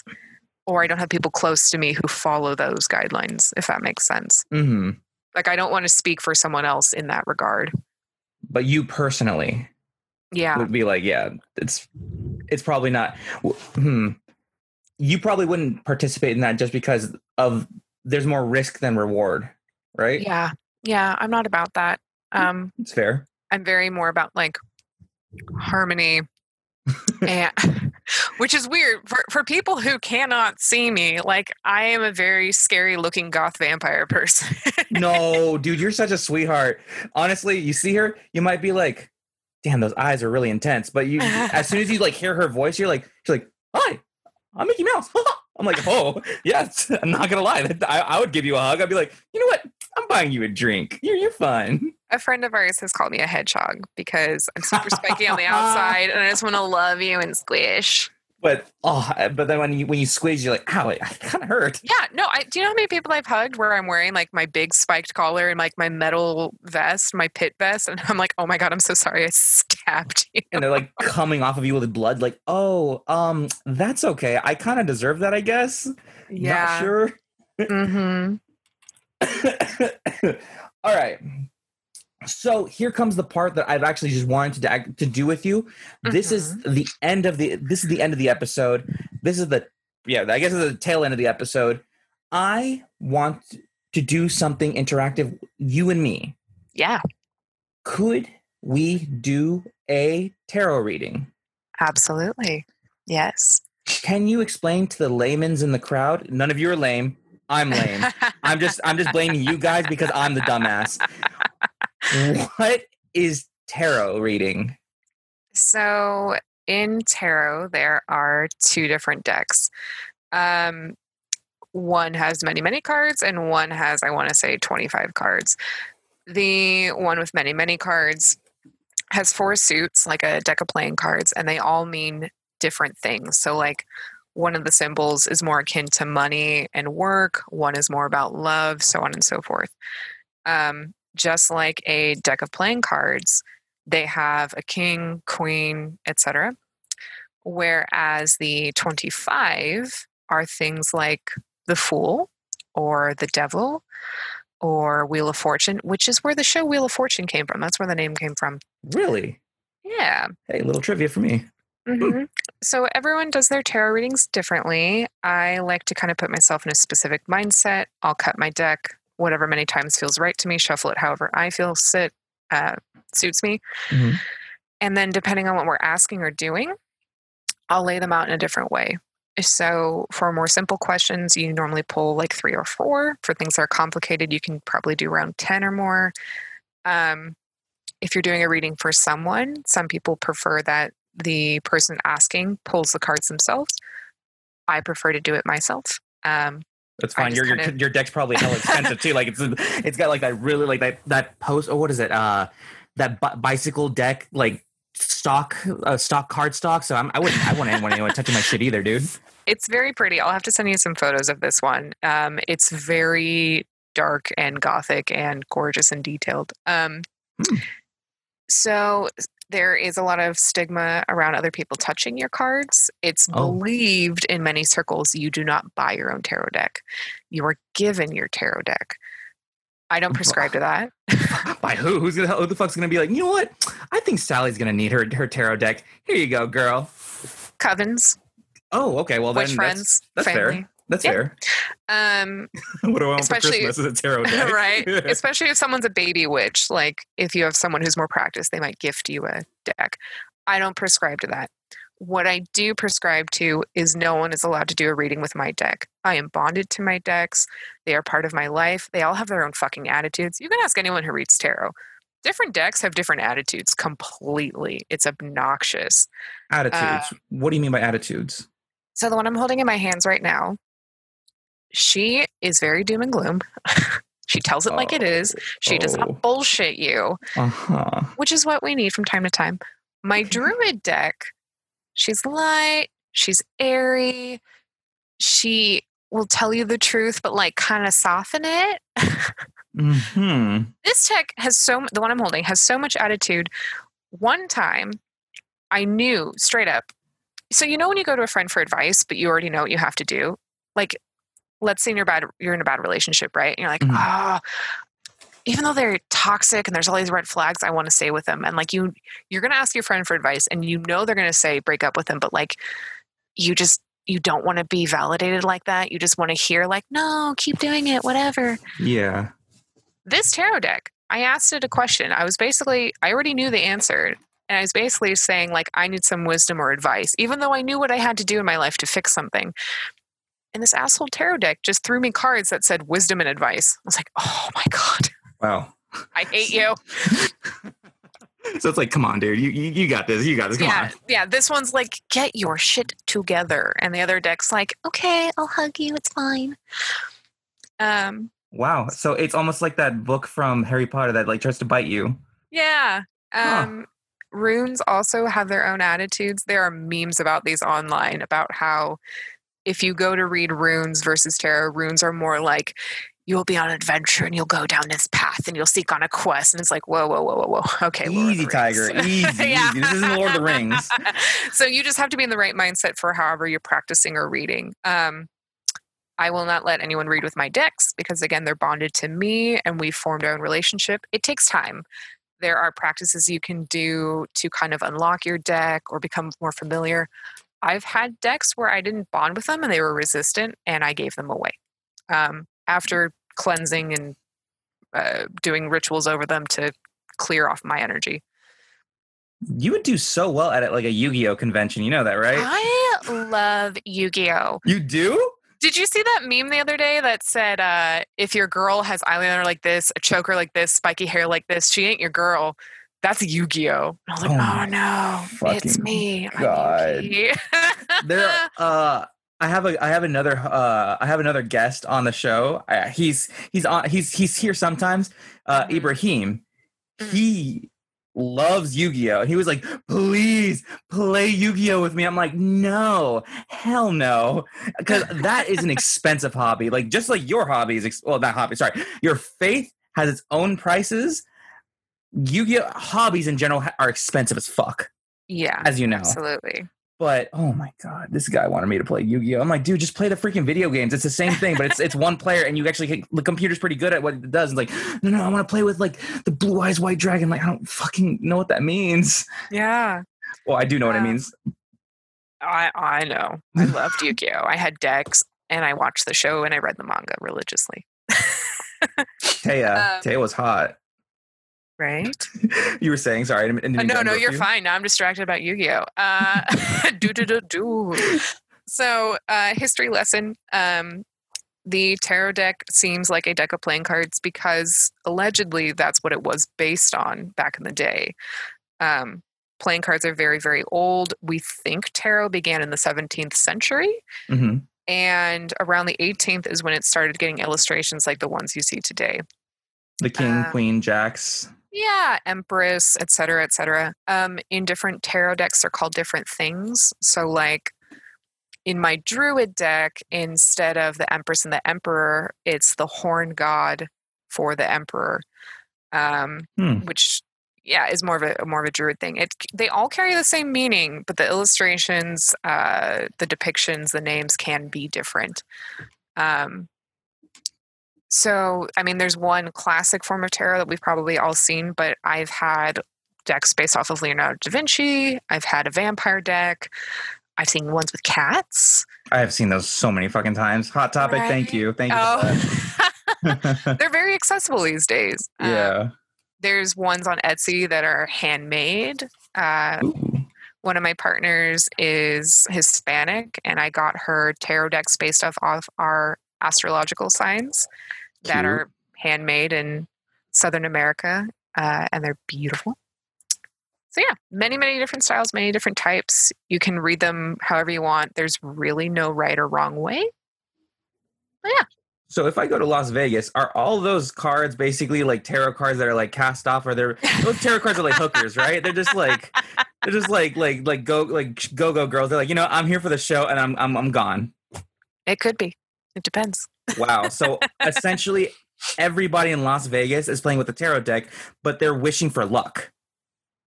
or I don't have people close to me who follow those guidelines. If that makes sense. Mm-hmm. Like I don't want to speak for someone else in that regard. But you personally Yeah. would be like, yeah, it's it's probably not. Hmm. You probably wouldn't participate in that just because of there's more risk than reward, right? Yeah. Yeah. I'm not about that. Um, It's fair. I'm very more about like harmony and which is weird for, for people who cannot see me like i am a very scary looking goth vampire person no, dude, you're such a sweetheart. Honestly, you see her, you might be like, damn, those eyes are really intense. But you as soon as you like hear her voice, you're like, she's like, hi, I'm Mickey Mouse. I'm like, oh, yes. I'm not gonna lie. I, I would give you a hug. I'd be like, you know what? I'm buying you a drink. You're you're fun. a friend of ours has called me a hedgehog because i'm super spiky on the outside and i just want to love you and squish But oh, but then when you when you squeeze, you're like, ow, it kind of hurt. yeah no i do you know how many people i've hugged where i'm wearing like my big spiked collar and like my metal vest my pit vest and i'm like oh my god i'm so sorry i stabbed you And they're like coming off of you with blood. Like, oh, um, that's okay. I kind of deserve that, I guess. Not sure. hmm All right. So here comes the part that I've actually just wanted to to do with you. This is mm-hmm. the end of the this is the end of the episode. This is the yeah, I guess it's the tail end of the episode. I want to do something interactive you and me. yeah Could we do a tarot reading? absolutely yes Can you explain to the layman's in the crowd? None of you are lame. I'm lame. I'm just I'm just blaming you guys because I'm the dumbass. What is tarot reading? So in tarot, there are two different decks. Um, one has many, many cards, and one has, I want to say, 25 cards. The one with many, many cards has four suits, like a deck of playing cards, and they all mean different things. So, like, one of the symbols is more akin to money and work, one is more about love, so on and so forth. Um, just like a deck of playing cards, they have a king, queen, etc. Whereas the 25 are things like the fool or the devil or Wheel of Fortune, which is where the show Wheel of Fortune came from. That's where the name came from. Really? Yeah. Hey, little trivia for me. hmm So everyone does their tarot readings differently. I like to kind of put myself in a specific mindset. I'll cut my deck whatever many times feels right to me, shuffle it however I feel sit uh, suits me, Mhm. and then depending on what we're asking or doing, I'll lay them out in a different way. So for more simple questions, you normally pull like three or four. For things that are complicated, you can probably do around ten or more. Um, if you're doing a reading for someone, some people prefer that the person asking pulls the cards themselves. I prefer to do it myself. Um, That's fine. Your your kinda- your deck's probably hella expensive too. Like it's it's got like that really like that that post. Oh, what is it? Uh, that bi- bicycle deck like stock uh, stock card stock. So I'm, I wouldn't I wouldn't want anyone touching my shit either, dude. it's very pretty. I'll have to send you some photos of this one. Um, it's very dark and gothic and gorgeous and detailed. Um, Hmm. So there is a lot of stigma around other people touching your cards. It's Oh. believed in many circles you do not buy your own tarot deck. You are given your tarot deck. I don't prescribe to that. By who? Who's gonna who the fuck's gonna be like? You know what? I think Sally's gonna need her her tarot deck. Here you go, girl. Covens, Oh, okay. Well, then friends, that's, that's family. fair. That's Yeah. fair. Um, what do I want for Christmas? Is a tarot deck, right? Especially if someone's a baby witch. Like if you have someone who's more practiced, they might gift you a deck. I don't prescribe to that. What I do prescribe to is no one is allowed to do a reading with my deck. I am bonded to my decks. They are part of my life. They all have their own fucking attitudes. You can ask anyone who reads tarot. Different decks have different attitudes completely. It's obnoxious. attitudes. what do you mean by attitudes? So the one I'm holding in my hands right now, she is very doom and gloom. she tells it like it is. She does Oh. not bullshit you, Uh huh. which is what we need from time to time. My Okay. druid deck, she's light, she's airy, she will tell you the truth, but like kind of soften it. Hmm. this tech has so the one I'm holding has so much attitude. One time, I knew straight up. So you know when you go to a friend for advice, but you already know what you have to do. Like, let's say you're bad, you're in a bad relationship, right? And you're like, Mhm. ah. even though they're toxic and there's all these red flags, I want to stay with them. And like you, you're gonna ask your friend for advice, and you know they're gonna say break up with them, but like, you just you don't want to be validated like that. You just want to hear like, no, keep doing it, whatever Yeah. this tarot deck, I asked it a question. I was basically, I already knew the answer. And I was basically saying, like, I need some wisdom or advice, even though I knew what I had to do in my life to fix something. And this asshole tarot deck just threw me cards that said wisdom and advice. I was like, oh my God, Wow. I hate you. So it's like, come on, dude. You you, you got this. You got this. Come yeah. on. Yeah. This one's like, get your shit together. And the other deck's like, okay, I'll hug you. It's fine. Um, Wow. So it's almost like that book from Harry Potter that like tries to bite you. Yeah. Huh. Um, Runes also have their own attitudes. There are memes about these online about how if you go to read runes versus tarot, runes are more like you'll be on an adventure and you'll go down this path and you'll seek on a quest. And it's like, whoa, whoa, whoa, whoa, whoa. Okay. Easy, Tiger. Easy, Yeah. easy. This isn't Lord of the Rings. so you just have to be in the right mindset for however you're practicing or reading. Um, I will not let anyone read with my decks because, again, they're bonded to me and we've formed our own relationship. It takes time. There are practices you can do to kind of unlock your deck or become more familiar. I've had decks where I didn't bond with them and they were resistant and I gave them away um, after cleansing and uh, doing rituals over them to clear off my energy. You would do so well at it like a Yu-Gi-Oh convention. You know that, right? I love Yu Gi Oh! You do? Did you see that meme the other day that said, uh, if your girl has eyeliner like this, a choker like this, spiky hair like this, she ain't your girl. That's Yu Gi Oh! I was like, Oh oh, no, it's me. I'm God. There uh I have a I have another uh I have another guest on the show. Uh, he's he's on he's he's here sometimes. Uh Mhm. Ibrahim. Mhm. He loves Yu-Gi-Oh. He was like, "Please play Yu-Gi-Oh with me." I'm like, "No. Hell no." Cuz that is an expensive hobby. Like just like your hobby is ex- well, not hobby, sorry. Your faith has its own prices. Yu-Gi-Oh hobbies in general are expensive as fuck, Yeah, as you know. absolutely. But oh my god, this guy wanted me to play Yu-Gi-Oh. I'm like, dude, just play the freaking video games. It's the same thing, but it's it's one player, and you actually can, the computer's pretty good at what it does. It's like, no, no, I want to play with like the blue eyes white dragon. Like, I don't fucking know what that means. Yeah, Well, I do know what it means. I I know. I loved Yu-Gi-Oh. I had decks, and I watched the show, and I read the manga religiously. Taya, Um, Taya was hot. Right? You were saying, sorry. I didn't, no, no, you're you. fine. Now I'm distracted about Yu-Gi-Oh. Uh, do do do do. So, uh, history lesson. Um, the tarot deck seems like a deck of playing cards because allegedly that's what it was based on back in the day. Um, playing cards are very, very old. We think tarot began in the 17th century, Mhm. and around the 18th is when it started getting illustrations like the ones you see today. The king, Uh, queen, jacks. Yeah, Empress, etc cetera, et cetera. Um, in different tarot decks, they're called different things. So, like in my Druid deck, instead of the Empress and the Emperor, it's the Horn God for the Emperor, um, Hmm. which yeah is more of a more of a Druid thing. It they all carry the same meaning, but the illustrations, uh, the depictions, the names can be different. Um, so, I mean, there's one classic form of tarot that we've probably all seen, but I've had decks based off of Leonardo da Vinci. I've had a vampire deck. I've seen ones with cats. I have seen those so many fucking times. Hot topic. Thank you. Thank you. Oh, they're very accessible these days. Um, yeah. there's ones on Etsy that are handmade. Uh, one of my partners is Hispanic, and I got her tarot decks based off of our astrological signs that Cute. are handmade in Southern America, uh, and they're beautiful. So yeah, many many different styles, many different types. You can read them however you want. There's really no right or wrong way. Yeah. So if I go to Las Vegas, are all those cards basically like tarot cards that are like cast off, Are they're those tarot cards are like hookers, right? They're just like they're just like like like go like go go girls. They're like, you know, I'm here for the show and I'm I'm I'm gone. It could be. It depends. Wow. So essentially, everybody in Las Vegas is playing with the tarot deck, but they're wishing for luck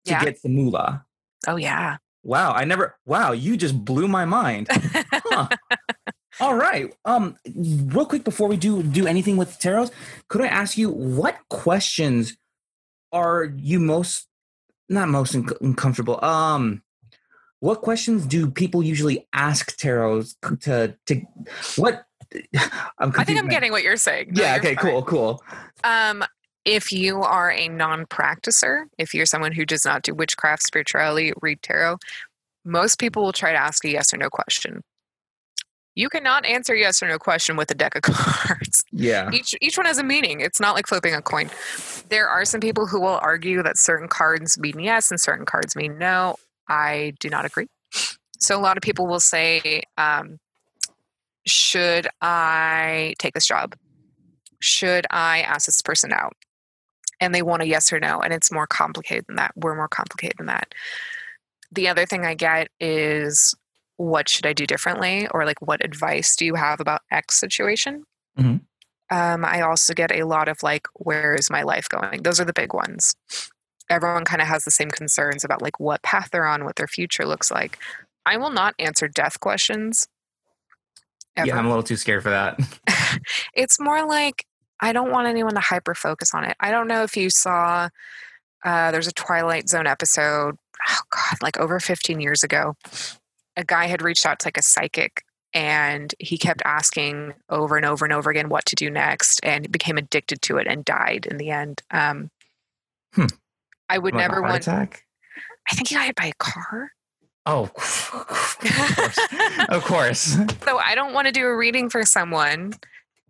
to Yeah. get the moolah. Oh yeah. Wow, I never. Wow, you just blew my mind. Huh. All right. Um, real quick before we do do anything with tarots, could I ask you what questions are you most not most un- uncomfortable? Um, what questions do people usually ask tarots to to what? I'm I think I'm now. getting what you're saying. No, Yeah. you're Okay. fine. Cool. Cool. Um, if you are a non-practicer, if you're someone who does not do witchcraft, spirituality, read tarot, most people will try to ask a yes or no question. You cannot answer yes or no question with a deck of cards. Yeah. Each each one has a meaning. It's not like flipping a coin. There are some people who will argue that certain cards mean yes and certain cards mean no. I do not agree. So a lot of people will say, um, "Should I take this job? Should I ask this person out?" And they want a yes or no, and it's more complicated than that. We're more complicated than that. The other thing I get is, "What should I do differently?" or like, "What advice do you have about X situation?" Mhm. Um, I also get a lot of like, "Where is my life going?" Those are the big ones. Everyone kind of has the same concerns about like what path they're on, what their future looks like. I will not answer death questions. Ever. Yeah. I'm a little too scared for that. it's more like I don't want anyone to hyper focus on it. I don't know if you saw uh, there's a Twilight Zone episode, oh God, like over 15 years ago. A guy had reached out to like a psychic and he kept asking over and over and over again what to do next and became addicted to it and died in the end. Um, Hmm. I would Like never want, attack. I think he got hit by a car. Oh, of course. of course. So I don't want to do a reading for someone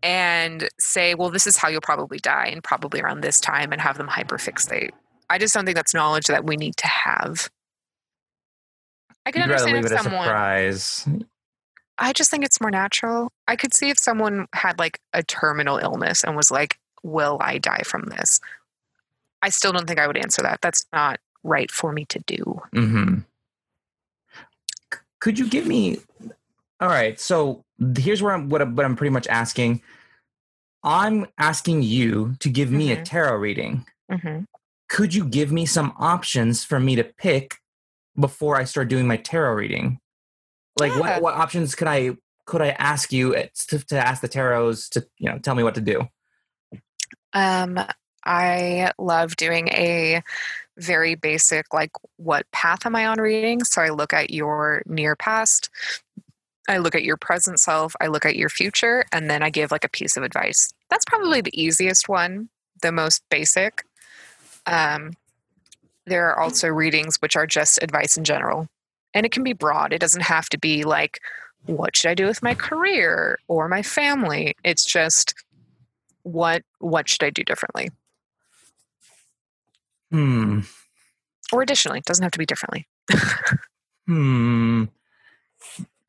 and say, well, this is how you'll probably die and probably around this time and have them hyperfixate. I just don't think that's knowledge that we need to have. I can You'd rather understand leave if it a someone surprise. I just think it's more natural. I could see if someone had like a terminal illness and was like, Will I die from this? I still don't think I would answer that. That's not right for me to do. Mm-hmm. Could you give me? All right. So here's where I'm. What, I'm- what I'm pretty much asking. I'm asking you to give me a Mhm. tarot reading. hmm Could you give me some options for me to pick before I start doing my tarot reading? Like Yeah. what what options could I could I ask you to, to ask the tarots to you know tell me what to do? Um, I love doing a very basic, like, what path am I on reading? So I look at your near past, I look at your present self, I look at your future, and then I give like a piece of advice. That's probably the easiest one, the most basic. Um, there are also readings which are just advice in general, and it can be broad. It doesn't have to be like, what should I do with my career or my family? It's just what what should I do differently Hmm. or additionally. It doesn't have to be differently. Hmm.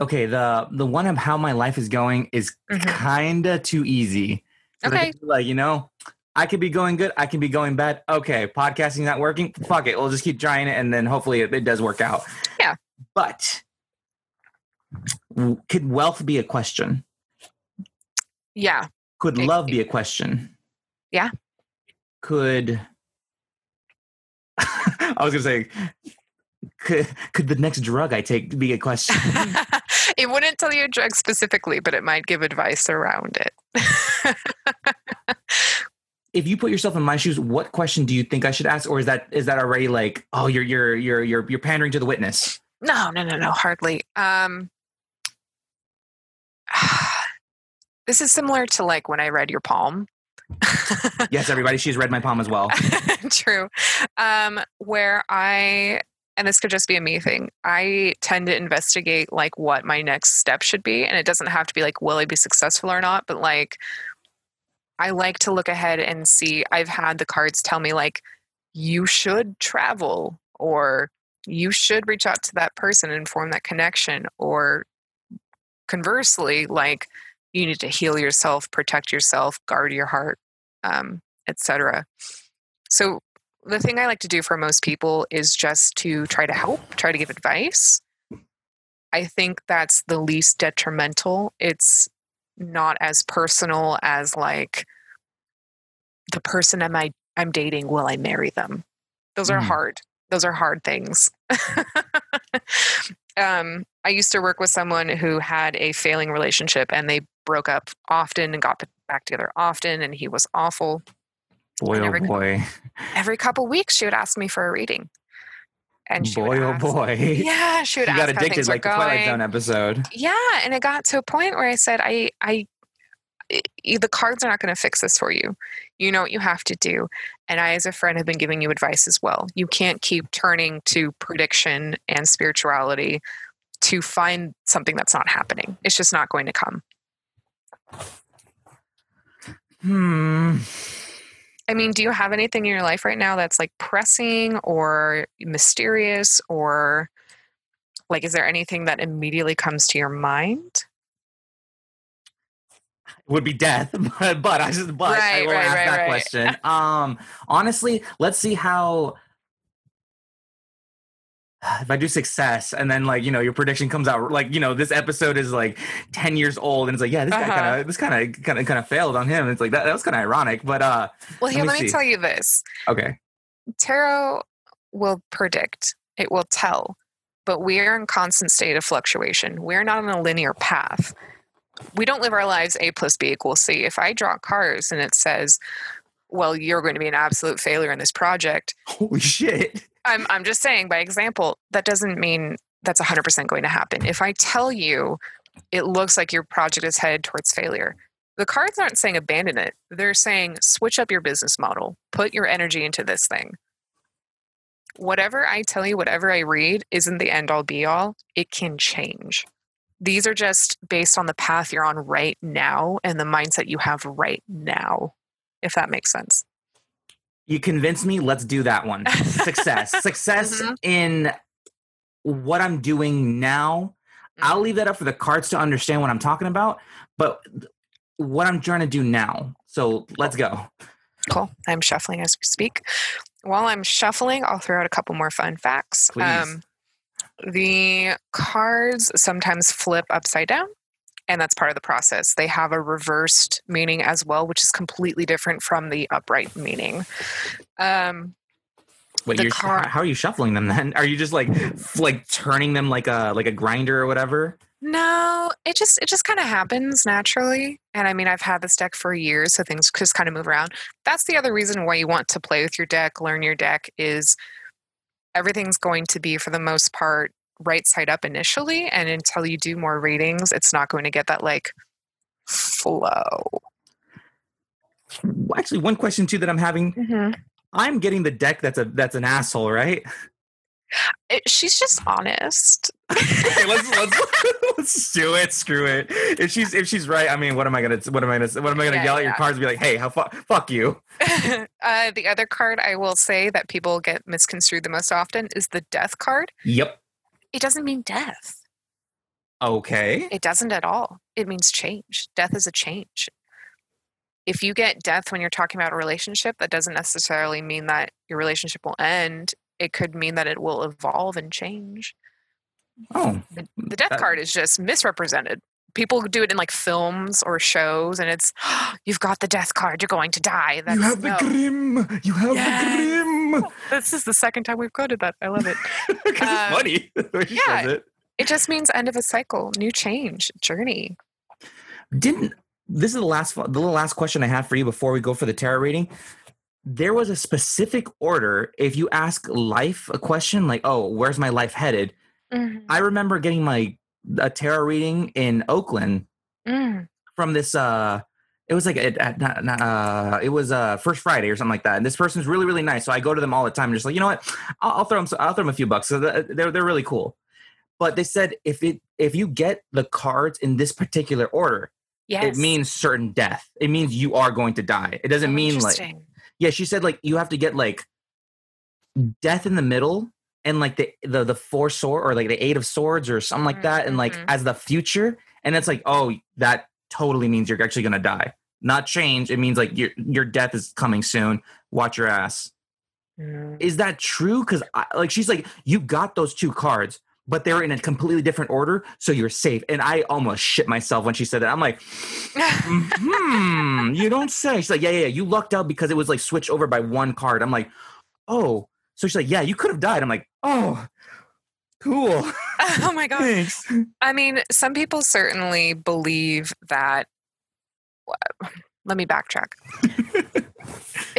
Okay, the the one of how my life is going is Mhm. kinda too easy. Okay. Like, you know, I could be going good, I can be going bad. Okay, podcasting not working. Fuck it. We'll just keep trying it and then hopefully it, it does work out. Yeah. But could wealth be a question? Yeah. Could love be a question? Yeah. Could I was gonna say could could the next drug I take be a question? it wouldn't tell you a drug specifically, but it might give advice around it. if you put yourself in my shoes, what question do you think I should ask, or is that is that already like, oh, you're you're you're you're you're pandering to the witness? no, no, no, no, hardly. Um, this is similar to like when I read your palm. Yes, everybody, she's read my palm as well. True. Um, where I, and this could just be a me thing, I tend to investigate like what my next step should be. And it doesn't have to be like, will I be successful or not? But like, I like to look ahead and see. I've had the cards tell me, like, you should travel or you should reach out to that person and form that connection. Or conversely, like, you need to heal yourself, protect yourself, guard your heart, um, etc. So the thing I like to do for most people is just to try to help, try to give advice. I think that's the least detrimental. It's not as personal as like the person am I I'm dating, will I marry them? Those are Mhm. hard. Those are hard things. um, I used to work with someone who had a failing relationship and they broke up often and got back together often and he was awful. Boy, oh never gonna- boy, every couple weeks she would ask me for a reading. And she boy, would oh boy. yeah she would ask got addicted like the Twilight. Zone episode. yeah and it got to a point where i said i i i- the cards are not going to fix this for you. You know what you have to do. And i as a friend have been giving you advice as well. You can't keep turning to prediction and spirituality to find something that's not happening. It's just not going to come Hmm. I mean, do you have anything in your life right now that's like pressing or mysterious or like is there anything that immediately comes to your mind? It Would be death, but but I just but I will right, ask right, that right. question. Um, honestly, let's see how. If I do success and then like you know your prediction comes out like you know this episode is like ten years old and it's like yeah this Uh-huh. kind of this kind of kind of kind of failed on him it's like that, that was kind of ironic but uh Well, Let here, me let me see. tell you this. okay Tarot will predict, it will tell, but we are in constant state of fluctuation. We're not on a linear path. We don't live our lives A plus B equals C. If I draw cards and it says, well, you're going to be an absolute failure in this project, holy shit I'm, I'm just saying by example, that doesn't mean that's 100% going to happen. If I tell you it looks like your project is headed towards failure, the cards aren't saying abandon it. They're saying switch up your business model, put your energy into this thing. Whatever I tell you, whatever I read isn't the end all be all. It can change. These are just based on the path you're on right now and the mindset you have right now, if that makes sense. You convinced me let's do that one success success Mhm. in what i'm doing now I'll leave that up for the cards to understand what I'm talking about. But what I'm trying to do now. So let's go. Cool. I'm shuffling as we speak. While I'm shuffling, I'll throw out a couple more fun facts. Um, the cards sometimes flip upside down, and that's part of the process. They have a reversed meaning as well, which is completely different from the upright meaning. Um, Wait, you're, car- how are you shuffling them then? Are you just like like turning them like a like a grinder or whatever? No, it just it just kind of happens naturally. And I mean, I've had this deck for years, so things just kind of move around. That's the other reason why you want to play with your deck, learn your deck is everything's going to be for the most part right side up initially and until you do more readings, it's not going to get that like flow. Actually, one question too that I'm having. I'm getting the deck that's a that's an asshole, right? It, she's just honest. okay, let's let's let's do it. Screw it. If she's if she's right, I mean, what am I gonna what am I gonna what am I gonna Yeah, yell at your cards? And be like, hey, how fu- fuck you. uh, the other card I will say that people get misconstrued the most often is the death card. Yep. It doesn't mean death. Okay. It doesn't at all. It means change. Death is a change. If you get death when you're talking about a relationship, that doesn't necessarily mean that your relationship will end. It could mean that it will evolve and change. Oh, The, the death That- card is just misrepresented. People do it in like films or shows, and it's you've got the death card. You're going to die. That's, you have the grim. You have Yes. the grim. This is the second time we've quoted that. I love it. Because Um, it's funny. the way she yeah. it. It just means end of a cycle, new change, journey. Didn't this is the last the little last question I have for you before we go for the tarot reading? There was a specific order. If you ask life a question like, "Oh, where's my life headed?" I remember getting my a tarot reading in Oakland Mm. from this uh it was like a, a- not- not, uh it was uh first friday or something like that. And this person's really really nice. So i go to them all the time. And just like you know what? I'll, I'll throw them i'll throw them a few bucks. So they're, they're really cool. But they said if it if you get the cards in this particular order Yes. it means certain death. It means you are going to die. It doesn't Oh, mean like yeah she said like you have to get like death in the middle and like the the the four sword or like the eight of swords or something like that and like Mhm. as the future. And it's like oh that totally means you're actually gonna die not change it means like your your death is coming soon watch your ass Mm. is that true because like she's like you got those two cards but they were in a completely different order so you're safe and i almost shit myself when she said that i'm like hmm, you don't say. She's like, yeah, yeah, yeah, you lucked out because it was like switched over by one card. I'm like, oh. So she's like, yeah, you could have died. I'm like, oh, cool. oh my god. Thanks. I mean, some people certainly believe that. Let me backtrack.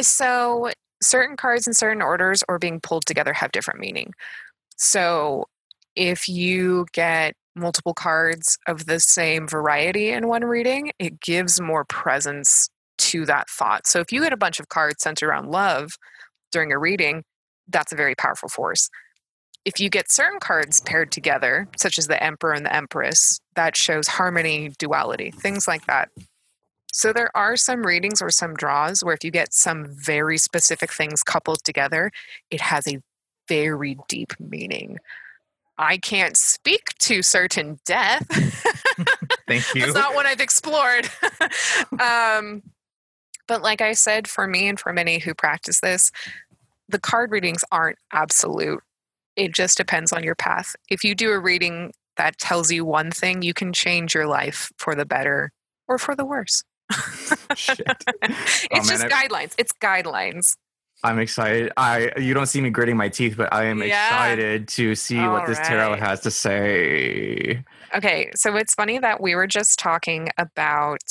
so, certain cards in certain orders or being pulled together have different meaning. So, if you get multiple cards of the same variety in one reading, it gives more presence to that thought. So, if you get a bunch of cards centered around love during a reading, that's a very powerful force if you get certain cards paired together, such as the Emperor and the Empress, that shows harmony, duality, things like that. So there are some readings or some draws where if you get some very specific things coupled together, it has a very deep meaning. I can't speak to certain death. Thank you. That's not what I've explored. um, but like I said, for me and for many who practice this, the card readings aren't absolute. It just depends on your path. If you do a reading that tells you one thing, you can change your life for the better or for the worse. Shit. it's Oh, man, just I- guidelines. It's guidelines. I'm excited. I you don't see me gritting my teeth, but I am Yeah. excited to see what All this tarot has to say. Okay, so it's funny that we were just talking about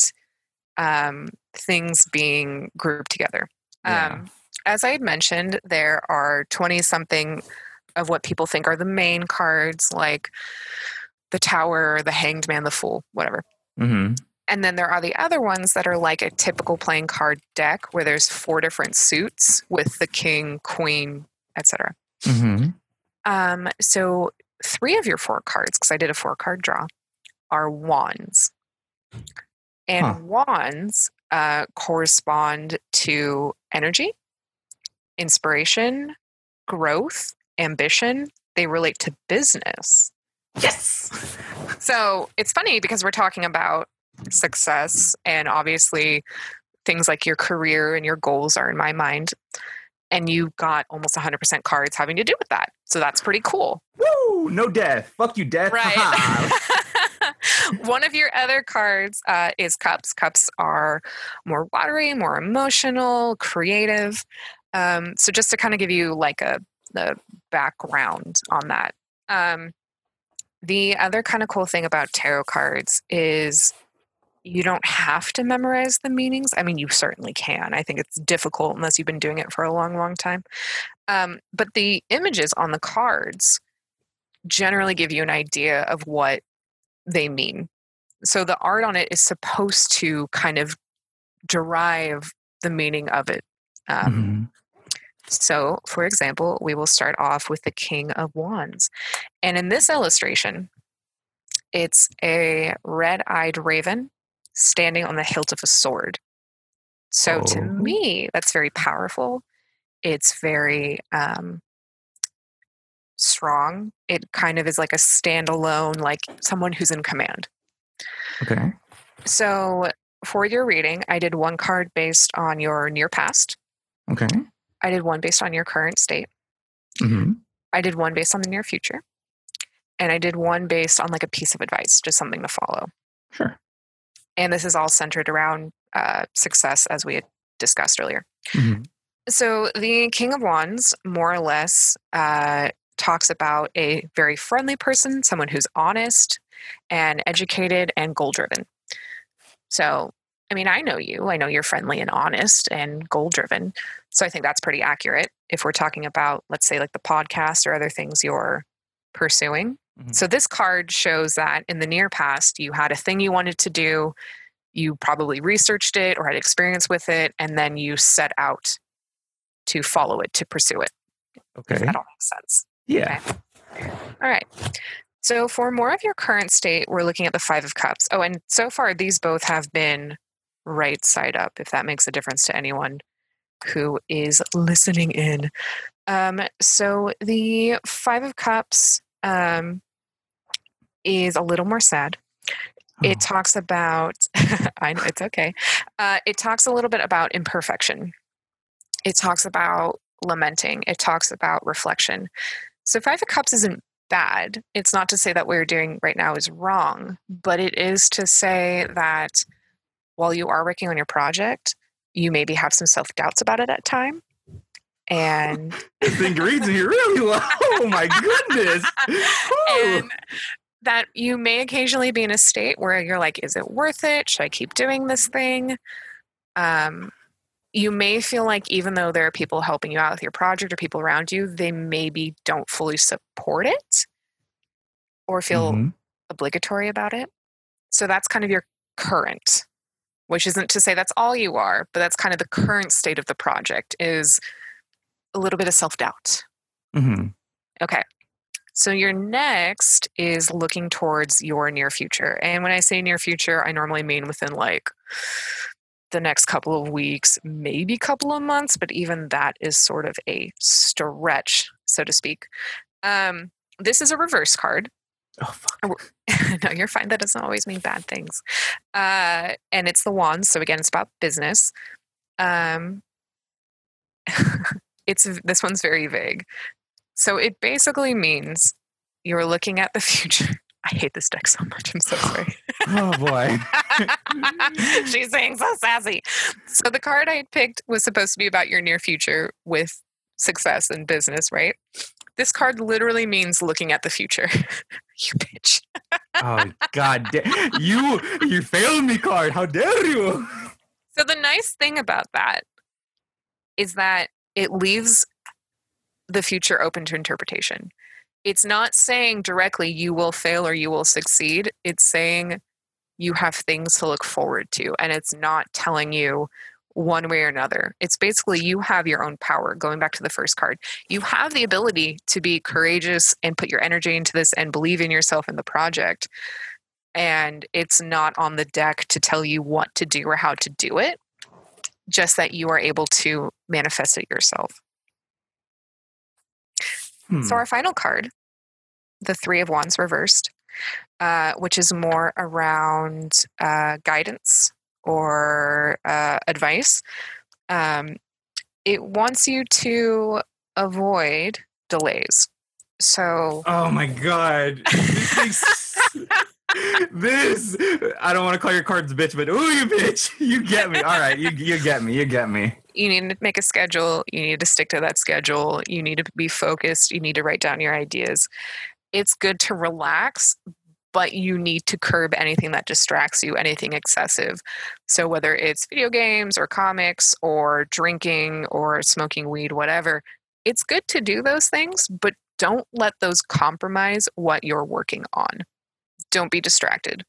um, things being grouped together. Yeah. Um, as I had mentioned, there are 20 something of what people think are the main cards, like the Tower, the Hanged Man, the Fool, whatever. hmm And then there are the other ones that are like a typical playing card deck where there's four different suits with the king, queen, etc. hmm Um, so three of your four cards, because I did a four card draw, are wands. And Huh. wands uh, correspond to energy, inspiration, growth, ambition. They relate to business, Yes. So it's funny because we're talking about success, and obviously things like your career and your goals are in my mind. And you got almost 100% cards having to do with that. So that's pretty cool. Woo! No death. Fuck you, death. Right. One of your other cards uh, is cups. Cups are more watery, more emotional, creative. Um, so just to kind of give you like a the background on that. Um, the other kind of cool thing about tarot cards is you don't have to memorize the meanings. I mean, you certainly can. I think it's difficult unless you've been doing it for a long, long time. Um, but the images on the cards generally give you an idea of what they mean. So the art on it is supposed to kind of derive the meaning of it. Um, Mhm. so, for example, we will start off with the King of Wands. And in this illustration, it's a red eyed raven standing on the hilt of a sword. So, to Oh. me, that's very powerful. It's very um, strong. It kind of is like a standalone, like someone who's in command. Okay. So, for your reading, I did one card based on your near past, Okay. I did one based on your current state. Mm-hmm. I did one based on the near future. And I did one based on like a piece of advice, just something to follow. Sure. And this is all centered around uh, success, as we had discussed earlier. Mhm. So the King of Wands, more or less, uh, talks about a very friendly person, someone who's honest and educated and goal driven. So, I mean, I know you. I know you're friendly and honest and goal driven. So I think that's pretty accurate if we're talking about, let's say, like the podcast or other things you're pursuing. Mhm. So this card shows that in the near past, you had a thing you wanted to do. You probably researched it or had experience with it, and then you set out to follow it, to pursue it. Okay. If that all makes sense. Yeah. All right. So for more of your current state, we're looking at the Five of Cups. Oh, and so far these both have been right side up, if that makes a difference to anyone who is listening in. Um, so the Five of Cups um, is a little more sad. It Oh. talks about, I know it's okay. Uh, it talks a little bit about imperfection. It talks about lamenting. It talks about reflection. So, Five of Cups isn't bad. It's not to say that what you're doing right now is wrong, but it is to say that while you are working on your project, you maybe have some self doubts about it at time. And This thing reads me really well. Oh my goodness. And that you may occasionally be in a state where you're like, is it worth it? Should I keep doing this thing? Um, you may feel like even though there are people helping you out with your project or people around you, they maybe don't fully support it or feel Mhm. obligatory about it. So that's kind of your current, which isn't to say that's all you are, but that's kind of the current state of the project is a little bit of self-doubt. Mhm. Okay. So your next is looking towards your near future. And when I say near future, I normally mean within like the next couple of weeks, maybe couple of months, but even that is sort of a stretch, so to speak. Um, this is a reverse card. Oh fuck. no, you're fine. That doesn't always mean bad things. Uh, and it's the wands. So again, it's about business. Um, it's this one's very vague. So it basically means you're looking at the future. I hate this deck so much. I'm so sorry. Oh boy. She's saying so sassy. So the card I picked was supposed to be about your near future with success in business, right? This card literally means looking at the future. you bitch. Oh god. You you failed me, card. How dare you? So the nice thing about that is that it leaves the future open to interpretation. It's not saying directly you will fail or you will succeed. It's saying you have things to look forward to and it's not telling you one way or another. It's basically you have your own power. Going back to the first card, you have the ability to be courageous and put your energy into this and believe in yourself and the project. And it's not on the deck to tell you what to do or how to do it, just that you are able to manifest it yourself. Hmm. So, our final card, the Three of Wands reversed, uh, which is more around uh, guidance or uh, advice. Um, it wants you to avoid delays. So, Oh my god. This makes this I don't want to call your cards bitch, but ooh you bitch. You get me. All right, you you get me. You get me. you need to make a schedule. You need to stick to that schedule. You need to be focused. You need to write down your ideas. It's good to relax, but you need to curb anything that distracts you, anything excessive. So, whether it's video games or comics or drinking or smoking weed, whatever, it's good to do those things, but don't let those compromise what you're working on. Don't be distracted.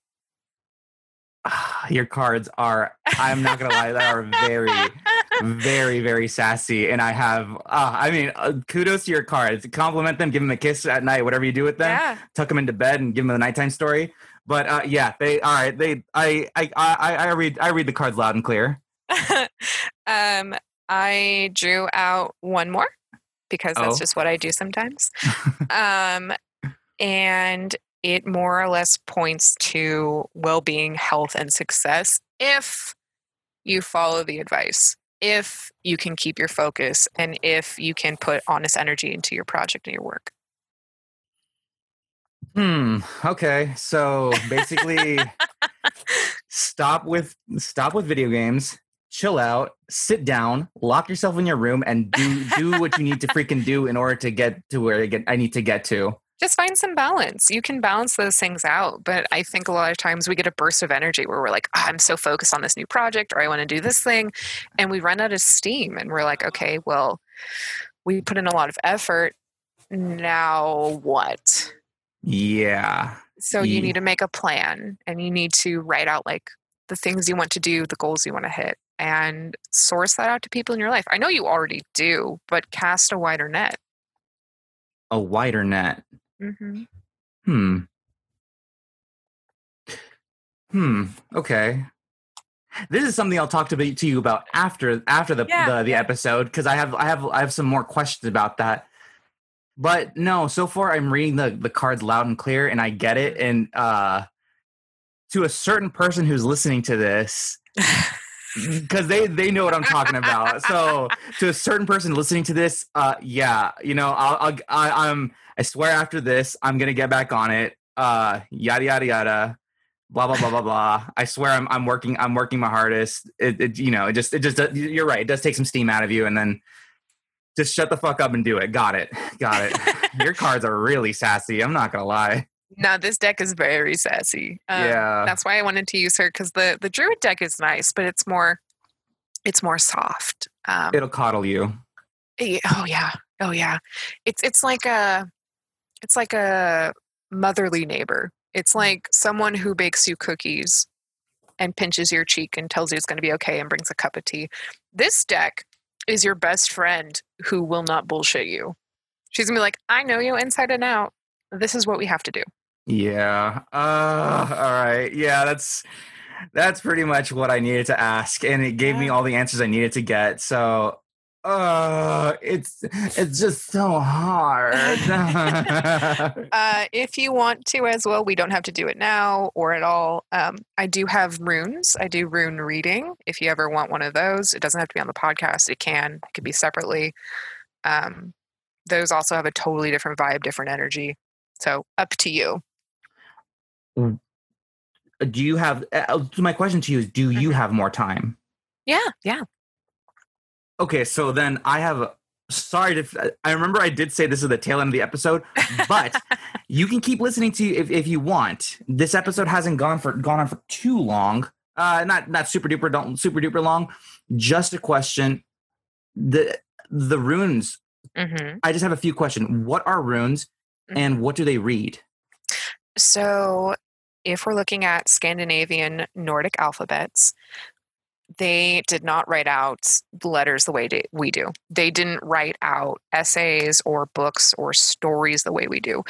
Your cards are I'm not going to lie, they are very very very sassy and I have uh, I mean uh, kudos to your cards. Compliment them, give them a kiss at night, whatever you do with them. yeah. Tuck them into bed and give them a nighttime story. But uh, yeah, they all right. They I, I I I read I read the cards loud and clear. um, I drew out one more because that's Oh. just what I do sometimes. um, and it more or less points to well being, health, and success if you follow the advice, if you can keep your focus, and if you can put honest energy into your project and your work. Hmm. Okay. So basically, stop with stop with video games. Chill out. Sit down. Lock yourself in your room and do do what you need to freaking do in order to get to where I, get, I need to get to. Just find some balance. You can balance those things out. But I think a lot of times we get a burst of energy where we're like, "Ah, I'm so focused on this new project or I want to do this thing. And we run out of steam and we're like, okay, well, we put in a lot of effort. Now what? Yeah. So you need to make a plan and you need to write out like the things you want to do, the goals you want to hit, and source that out to people in your life. I know you already do, but cast a wider net. A wider net. Hmm Hmm. Hmm. Okay. This is something I'll talk to, to you about after after the Yeah, the, the episode because I have I have I have some more questions about that. But no, so far I'm reading the the cards loud and clear, and I get it. And uh, to a certain person who's listening to this, because they they know what I'm talking about. So to a certain person listening to this, uh, yeah, you know, I'll, I'll I, I'm I swear after this, I'm gonna get back on it. Uh, yada yada yada, blah blah blah blah blah. I swear I'm I'm working I'm working my hardest. It, it you know it just it just you're right. It does take some steam out of you, and then just shut the fuck up and do it. Got it, got it. Your cards are really sassy. I'm not gonna lie. now this deck is very sassy. Um, yeah, that's why I wanted to use her because the the druid deck is nice, but it's more it's more soft. Um, it'll coddle you. yeah, oh yeah, oh yeah. It's it's like a it's like a motherly neighbor. It's like someone who bakes you cookies and pinches your cheek and tells you it's going to be okay and brings a cup of tea. This deck is your best friend who will not bullshit you. She's gonna be like, I know you inside and out. This is what we have to do. Yeah. Uh all right. Yeah, that's that's pretty much what I needed to ask and it gave me all the answers I needed to get. So uh it's it's just so hard. Uh, if you want to as well, we don't have to do it now or at all. Um, I do have runes. I do rune reading. If you ever want one of those, it doesn't have to be on the podcast. It can. It could be separately. Um, those also have a totally different vibe, different energy. So up to you. do you have uh, my question to you is do you Mhm. have more time? Yeah, yeah. Okay, so then I have sorry to I remember I did say this is the tail end of the episode, but you can keep listening to if, if you want. This episode hasn't gone for gone on for too long. Uh not not super duper don't super duper long. Just a question. The the runes, hmm I just have a few questions. What are runes and what do they read? So, if we're looking at Scandinavian Nordic alphabets, they did not write out letters the way we do. They didn't write out essays or books or stories the way we do.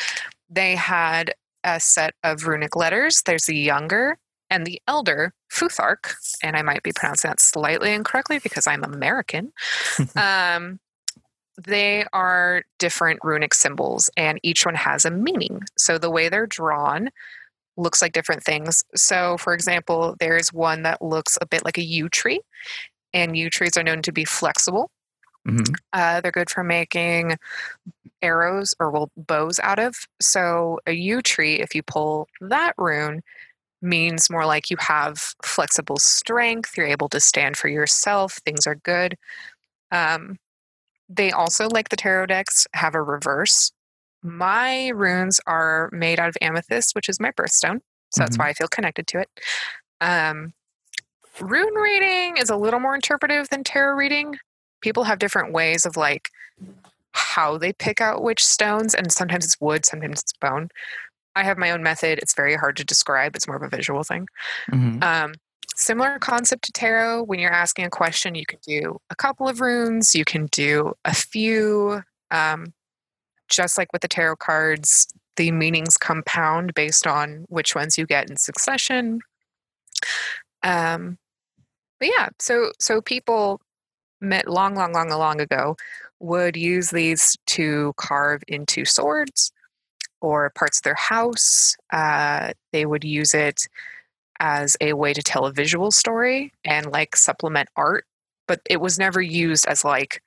They had a set of runic letters. There's the younger and the elder Futhark, and I might be pronouncing that slightly incorrectly because I'm American. um, they are different runic symbols, and each one has a meaning. So the way they're drawn looks like different things. So, for example, there's one that looks a bit like a yew tree, and yew trees are known to be flexible. Mhm. Uh, they're good for making arrows or well, bows out of. So, a yew tree, if you pull that rune, means more like you have flexible strength, you're able to stand for yourself, things are good. Um, they also, like the tarot decks, have a reverse. My runes are made out of amethyst, which is my birthstone. So that's Mhm. why I feel connected to it. Um, rune reading is a little more interpretive than tarot reading. People have different ways of like how they pick out which stones, and sometimes it's wood, sometimes it's bone. I have my own method. It's very hard to describe. It's more of a visual thing. Mhm. Um, similar concept to tarot. When you're asking a question, you can do a couple of runes, you can do a few. Um, just like with the tarot cards, the meanings compound based on which ones you get in succession. Um, but yeah, so so people met long, long, long, long ago would use these to carve into swords or parts of their house. Uh, they would use it as a way to tell a visual story and like supplement art, but it was never used as like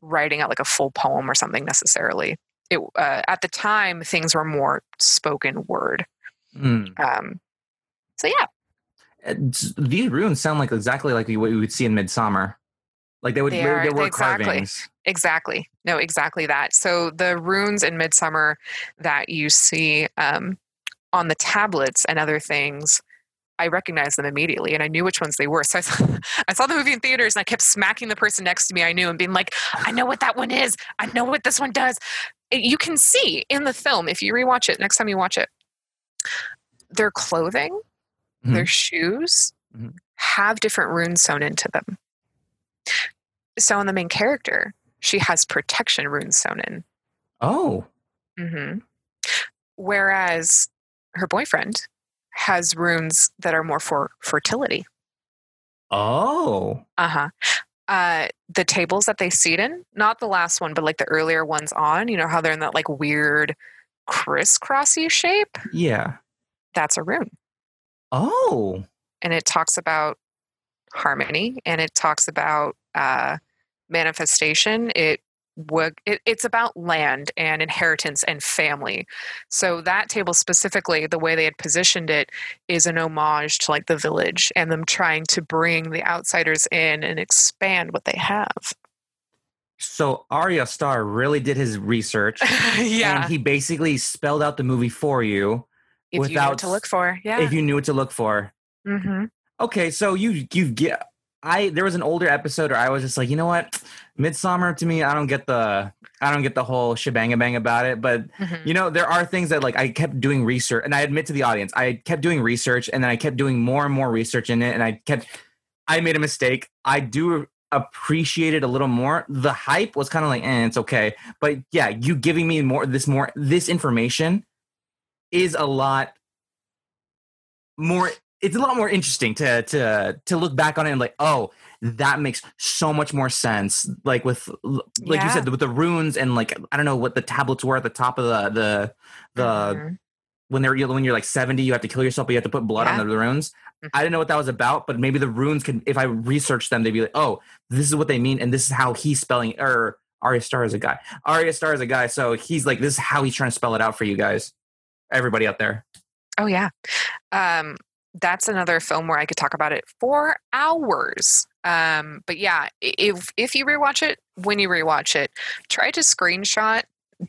writing out like a full poem or something necessarily. It uh, at the time things were more spoken word. Mm. Um, so yeah, It's- These runes sound like exactly like what you would see in Midsommar. Like they would They they, are- they were exactly. carvings. exactly. No, exactly that. So the runes in Midsommar that you see um, on the tablets and other things, I recognized them immediately and I knew which ones they were. So I saw, I saw the movie in theaters and I kept smacking the person next to me I knew and being like, I know what that one is. I know what this one does. You can see in the film, if you rewatch it, next time you watch it, their clothing, their shoes Mhm. have different runes sewn into them. So in the main character, she has protection runes sewn in. Oh, Mm-hmm. Whereas her boyfriend has runes that are more for fertility. oh, Uh-huh. Uh The tables that they seat in, not the last one, but like the earlier ones on, you know how they're in that like weird crisscrossy shape? yeah. That's a rune. Oh, And it talks about harmony and it talks about uh, manifestation. It would it, it's about land and inheritance and family. So that table specifically, the way they had positioned it, is an homage to like the village and them trying to bring the outsiders in and expand what they have. so Ari Aster really did his research, yeah, and he basically spelled out the movie for you if you know without what to look for. Yeah. if you knew what to look for. hmm Okay, so you you get I there was an older episode where I was just like, you know what, Midsommar to me, I don't get the I don't get the whole shebang bang about it, but hmm you know there are things that like I kept doing research, and I admit to the audience, I kept doing research, and then I kept doing more and more research in it, and I kept I made a mistake. I do appreciate it a little more. The hype was kind of like, eh, it's okay, but yeah, you giving me more this more this information is a lot more it's a lot more interesting to to to look back on it and like oh that makes so much more sense like with like you said with the runes and like i don't know what the tablets were at the top of the the the Mhm. when they're when you're like 70 you have to kill yourself but you have to put blood Yeah. on the runes Mhm. i didn't know what that was about but maybe the runes can if i research them they'd be like oh this is what they mean and this is how he's spelling or Ari Aster is a guy. Ari Aster is a guy, so he's like, this is how he's trying to spell it out for you guys, everybody out there. Oh yeah. Um that's another film where I could talk about it for hours. Um but yeah, if if you rewatch it, when you rewatch it, try to screenshot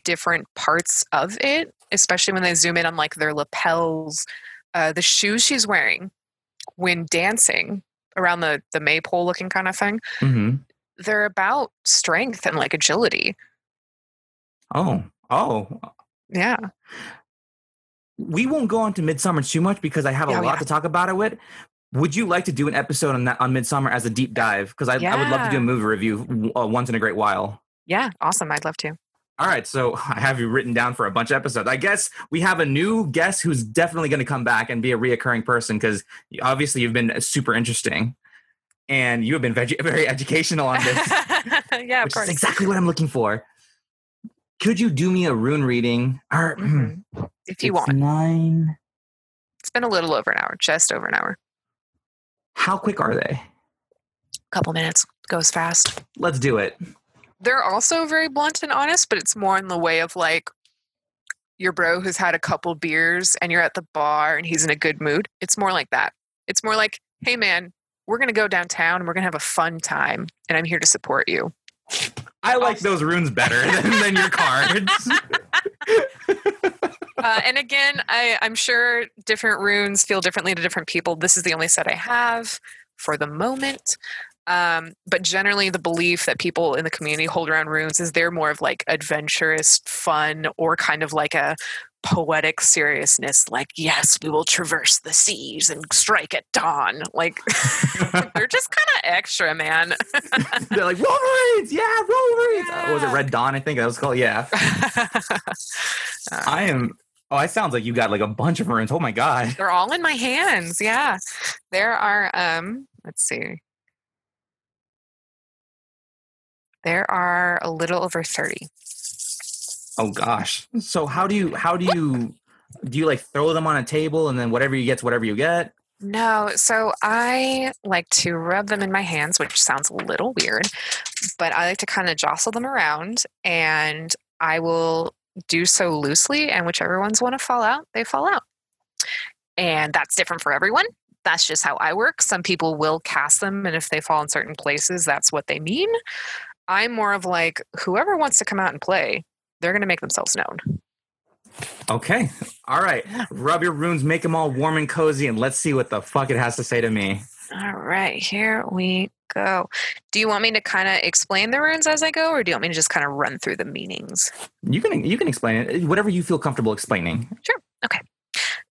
different parts of it, especially when they zoom in on like their lapels, uh the shoes she's wearing when dancing around the the maypole looking kind of thing. Mm-hmm. They're about strength and like agility. Oh, oh, Yeah. We won't go on to Midsommar too much because I have a Oh, lot yeah. to talk about it with. Would you like to do an episode on that on Midsommar as a deep dive? Because I, I would love to do a movie review uh, once in a great while. Yeah, awesome. I'd love to. All right, so I have you written down for a bunch of episodes. I guess we have a new guest who's definitely going to come back and be a reoccurring person because obviously you've been super interesting. and you have been veg- very educational on this, yeah, of which course. is exactly what I'm looking for. Could you do me a rune reading? Or, Mhm. If you it's want. nine. It's been a little over an hour, just over an hour. How quick are they? A couple minutes goes fast. Let's do it. They're also very blunt and honest, but it's more in the way of like your bro who's had a couple beers and you're at the bar and he's in a good mood. It's more like that. It's more like, hey man, we're gonna go downtown and we're gonna have a fun time, and I'm here to support you. I like those runes better than, than your cards. uh, and again, I, I'm sure different runes feel differently to different people. This is the only set I have for the moment. Um, but generally, the belief that people in the community hold around runes is they're more of like adventurous, fun, or kind of like a poetic seriousness. Like, yes, we will traverse the seas and strike at dawn. Like, they're just kind of extra, man. They're like Wolverines, yeah, Wolverines. Uh, what was it Red Dawn? I think that was called. Yeah, I am. Oh, it sounds like you got like a bunch of runes. Oh my god. They're all in my hands. Yeah. There are um let's see. There are a little over 30. Oh gosh. So how do you how do you do you like throw them on a table and then whatever you get's whatever you get? No, so I like to rub them in my hands, which sounds a little weird, but I like to kind of jostle them around and I will do so loosely and whichever ones want to fall out, they fall out. And that's different for everyone. That's just how I work. Some people will cast them and if they fall in certain places, that's what they mean. I'm more of like whoever wants to come out and play, they're going to make themselves known. Okay. All right. Rub your runes, make them all warm and cozy, and let's see what the fuck it has to say to me. All right, here we go. Do you want me to kind of explain the runes as I go, or do you want me to just kind of run through the meanings? You can you can explain it. Whatever you feel comfortable explaining. Sure. Okay.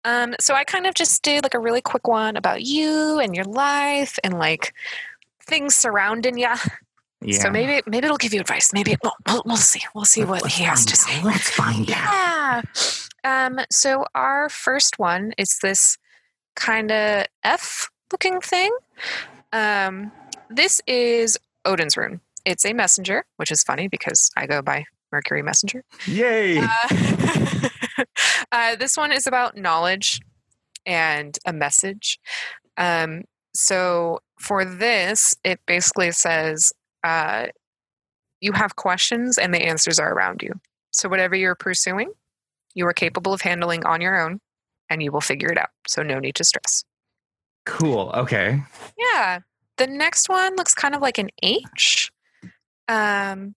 Um, so I kind of just did like a really quick one about you and your life and like things surrounding you. Yeah. So maybe maybe it'll give you advice. Maybe won't. We'll, we'll see. We'll see what Let's he has to out. say. Let's find out. Yeah. Um, so our first one is this kind of F looking thing. Um, this is Odin's rune. It's a messenger, which is funny because I go by Mercury Messenger. Yay. Uh, uh, this one is about knowledge and a message. Um, so for this, it basically says uh, you have questions and the answers are around you. So whatever you're pursuing, you are capable of handling on your own and you will figure it out. So no need to stress. cool. Okay. Yeah. The next one looks kind of like an H. Um,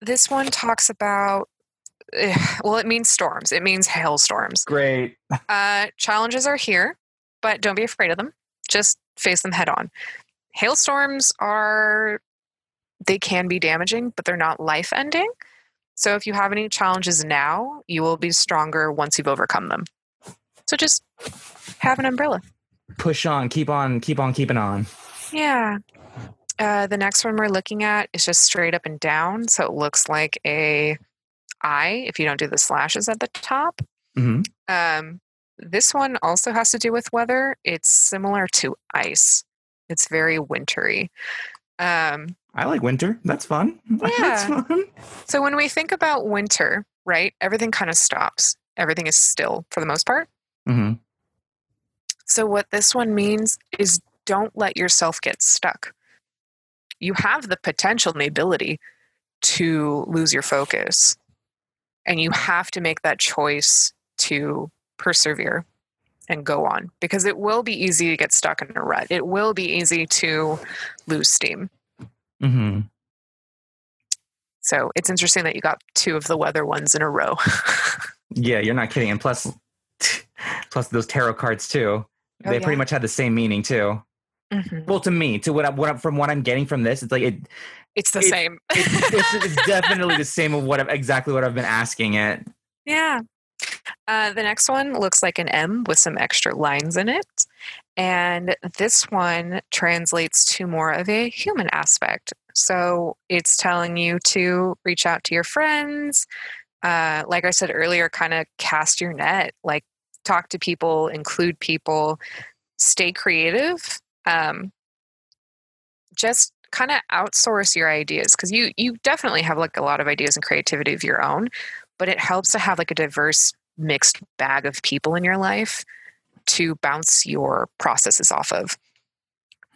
this one talks about, eh, well, it means storms. It means hailstorms. Great. Uh, challenges are here, but don't be afraid of them. Just face them head on. Hailstorms are, they can be damaging, but they're not life ending. So if you have any challenges now, you will be stronger once you've overcome them. So just have an umbrella. Push on. Keep on. Keep on. Keeping on. Yeah. Uh, the next one we're looking at is just straight up and down. So it looks like a I if you don't do the slashes at the top. hmm Um, this one also has to do with weather. It's similar to ice. It's very wintry. Um, I like winter. That's fun. That's Yeah. fun. so when we think about winter, right, everything kind of stops. Everything is still for the most part. hmm So what this one means is don't let yourself get stuck. You have the potential and the ability to lose your focus. And you have to make that choice to persevere and go on because it will be easy to get stuck in a rut. It will be easy to lose steam. Hmm So it's interesting that you got two of the weather ones in a row. Yeah, you're not kidding. And plus, plus those tarot cards too. Oh, they yeah. pretty much had the same meaning too. Mhm. Well, to me, to what, I, what I, from what I'm getting from this, it's like it, It's the It- same. it's, it's, it's definitely the same of what I've, exactly what I've been asking it. Yeah. Uh, the next one looks like an M with some extra lines in it. And this one translates to more of a human aspect. So it's telling you to reach out to your friends. Uh, like I said earlier, kind of cast your net, like talk to people, include people, stay creative. Um, just kind of outsource your ideas because you you definitely have like a lot of ideas and creativity of your own, but it helps to have like a diverse mixed bag of people in your life to bounce your processes off of.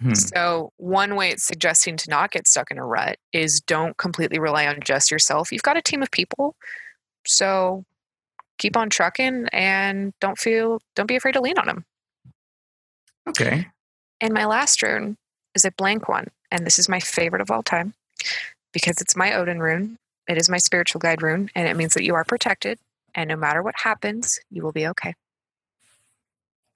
Hmm. So, one way it's suggesting to not get stuck in a rut is don't completely rely on just yourself. You've got a team of people. So, keep on trucking and don't feel don't be afraid to lean on them. Okay. And my last rune is a blank one, and this is my favorite of all time because it's my Odin rune. It is my spiritual guide rune, and it means that you are protected, and no matter what happens, you will be okay.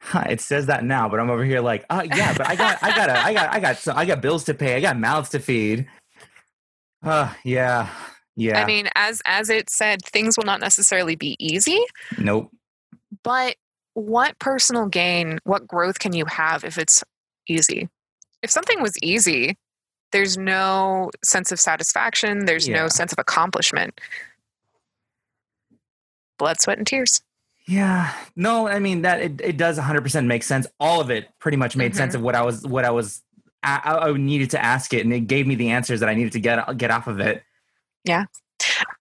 Huh, it says that now, but I'm over here like, oh yeah, but I got, I got, I got, I got, some, I got bills to pay. I got mouths to feed. Uh, yeah, yeah. I mean, as as it said, things will not necessarily be easy, nope. but what personal gain, what growth can you have if it's easy? If something was easy, there's no sense of satisfaction, there's Yeah. no sense of accomplishment. Blood, sweat, and tears. Yeah. No, I mean that it, it does 100% make sense. All of it pretty much made sense mm-hmm. of what I was what I was I, I needed to ask it and it gave me the answers that I needed to get get off of it. Yeah.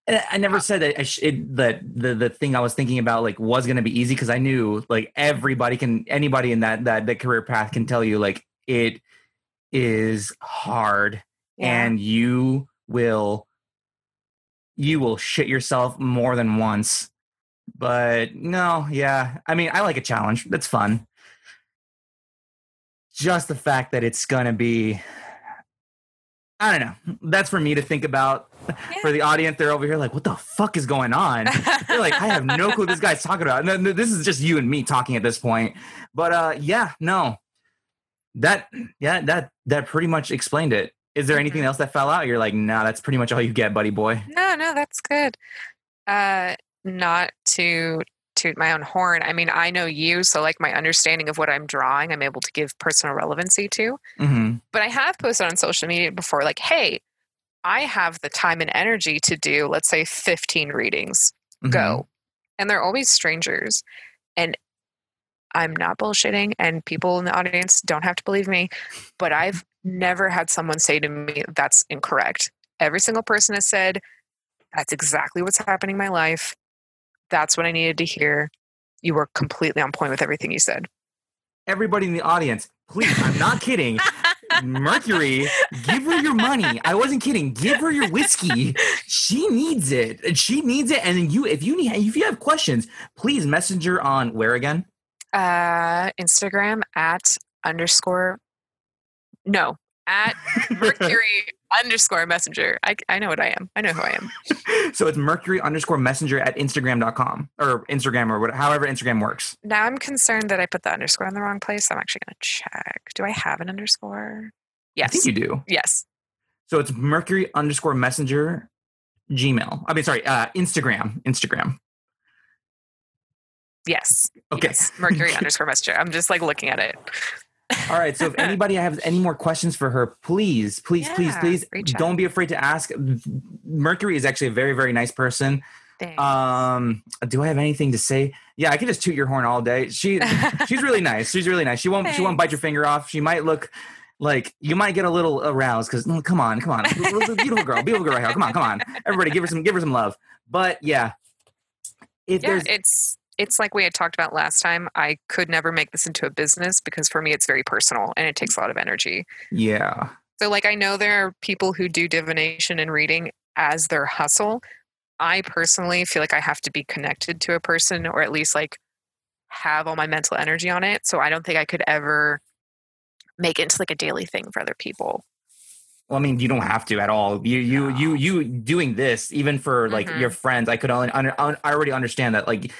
I never uh, said that I sh- it, that the the thing I was thinking about like was going to be easy because I knew like everybody can anybody in that that that career path can tell you like it is hard and you will you will shit yourself more than once but no yeah i mean i like a challenge that's fun. Just the fact that it's gonna be i don't know that's for me to think about. For the audience they're over here like what the fuck is going on? They're like i have no clue what this guy's talking about. And this is just you and me talking at this point. But uh yeah no. That yeah that that pretty much explained it. Is there anything Mhm. else that fell out? You're like nah that's pretty much all you get buddy boy. No, no, that's good. Uh, not to toot my own horn. I mean, I know you, so like my understanding of what I'm drawing, I'm able to give personal relevancy to. hmm But I have posted on social media before, like, hey, I have the time and energy to do, let's say, 15 readings. Mm-hmm. Go. And they're always strangers. And I'm not bullshitting, and people in the audience don't have to believe me, but I've never had someone say to me, that's incorrect. Every single person has said, that's exactly what's happening in my life. That's what I needed to hear. You were completely on point with everything you said. everybody in the audience please i'm not kidding. Mercury give her your money. I wasn't kidding. Give her your whiskey. She needs it. She needs it. And then you if you need if you have questions please messenger on where again? Uh, Instagram at underscore, no, at Mercury underscore messenger. I, I know what I am. I know who I am. so it's mercury underscore messenger at instagram.com or instagram or whatever however instagram works Now I'm concerned that I put the underscore in the wrong place. I'm actually going to check. Do I have an underscore? Yes. I think you do yes. so it's mercury underscore messenger gmail i mean sorry uh instagram instagram Yes. okay Yes. Mercury underscore messenger. I'm just like looking at it. All right. So if anybody has any more questions for her, please, please, please, Yeah, please out. don't be afraid to ask. Mercury is actually a very, very nice person. Thanks. Um, do I have anything to say? Yeah, I can just toot your horn all day. She she's really nice. She's really nice. She won't she won't bite your finger off. She might look like you might get a little aroused because come on, come on, beautiful girl, beautiful girl right here. Come on, come on, everybody, give her some give her some love. But yeah, if yeah, there's it's it's like we had talked about last time. I could never make this into a business because for me it's very personal and it takes a lot of energy. yeah, So like I know there are people who do divination and reading as their hustle. I personally feel like I have to be connected to a person or at least like have all my mental energy on it. So I don't think I could ever make it into like a daily thing for other people. Well, I mean, you don't have to at all. You, you, you, you doing this even for like Mhm. your friends. I could only, under, I already understand that. Like,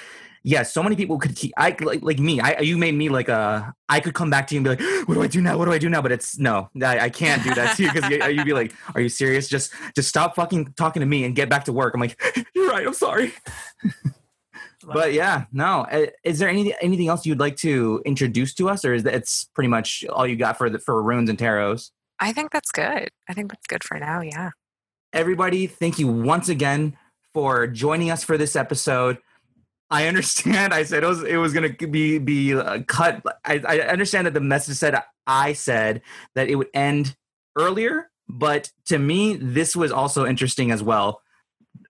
yeah, so many people could. Keep, I like, like me. I, you made me like a. I could come back to you and be like, "What do I do now? What do I do now?" But it's no, I, I can't do that to you because you, you'd be like, "Are you serious? Just, just stop fucking talking to me and get back to work." I'm like, "You're right. I'm sorry." but yeah, no. Is there any anything else you'd like to introduce to us, or is that it's pretty much all you got for the for runes and tarots? I think that's good. I think that's good for now. Yeah. everybody thank you once again for joining us for this episode i understand i said it was it was going to be be uh, cut I, I understand that the message said i said that it would end earlier, but to me, this was also interesting as well.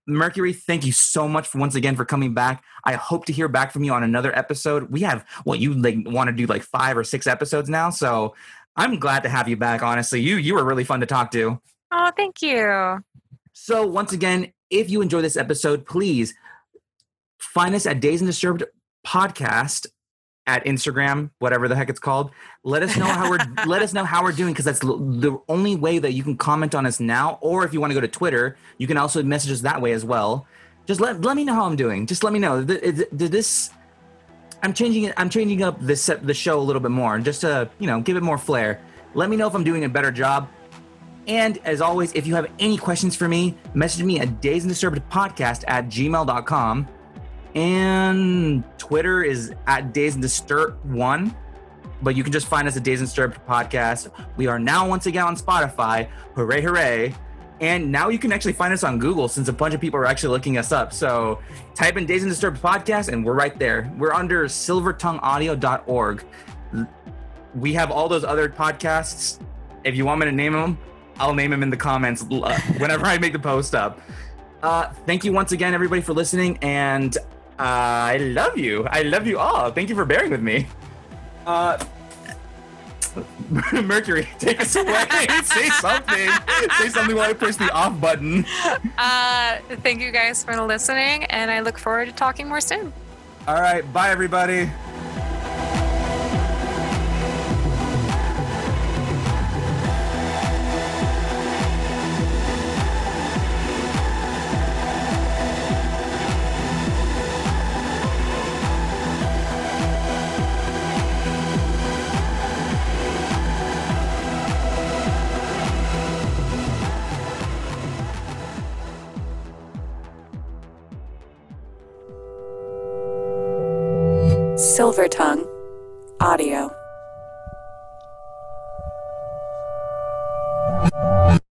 Mercury, thank you so much for once again for coming back. I hope to hear back from you on another episode. We have well, you like want to do like five or six episodes now, so I'm glad to have you back. Honestly, you you were really fun to talk to. Oh, thank you. So once again, if you enjoy this episode, please find us at Days and Disturbed podcast at Instagram, whatever the heck it's called. Let us know how we're let us know how we're doing because that's the only way that you can comment on us now. Or if you want to go to Twitter, you can also message us that way as well. Just let let me know how I'm doing. Just let me know. Did this? I'm changing it. I'm changing up this the show a little bit more, just to you know give it more flair. Let me know if I'm doing a better job. And as always, if you have any questions for me, message me at days and disturbed podcast at gmail.com and Twitter is at Days and Disturbed One. But you can just find us at Days and Disturbed Podcast. We are now once again on Spotify. Hooray, hooray. And now you can actually find us on Google since a bunch of people are actually looking us up. So type in Days and Disturbed Podcast and we're right there. We're under silvertongueaudio.org. We have all those other podcasts. If you want me to name them, I'll name them in the comments uh, whenever I make the post up. Uh, thank you once again, everybody, for listening. And I love you. I love you all. Thank you for bearing with me. Uh, Mercury, take us away. Say something. Say something while I push the off button. Uh, thank you guys for listening, and I look forward to talking more soon. All right. Bye, everybody.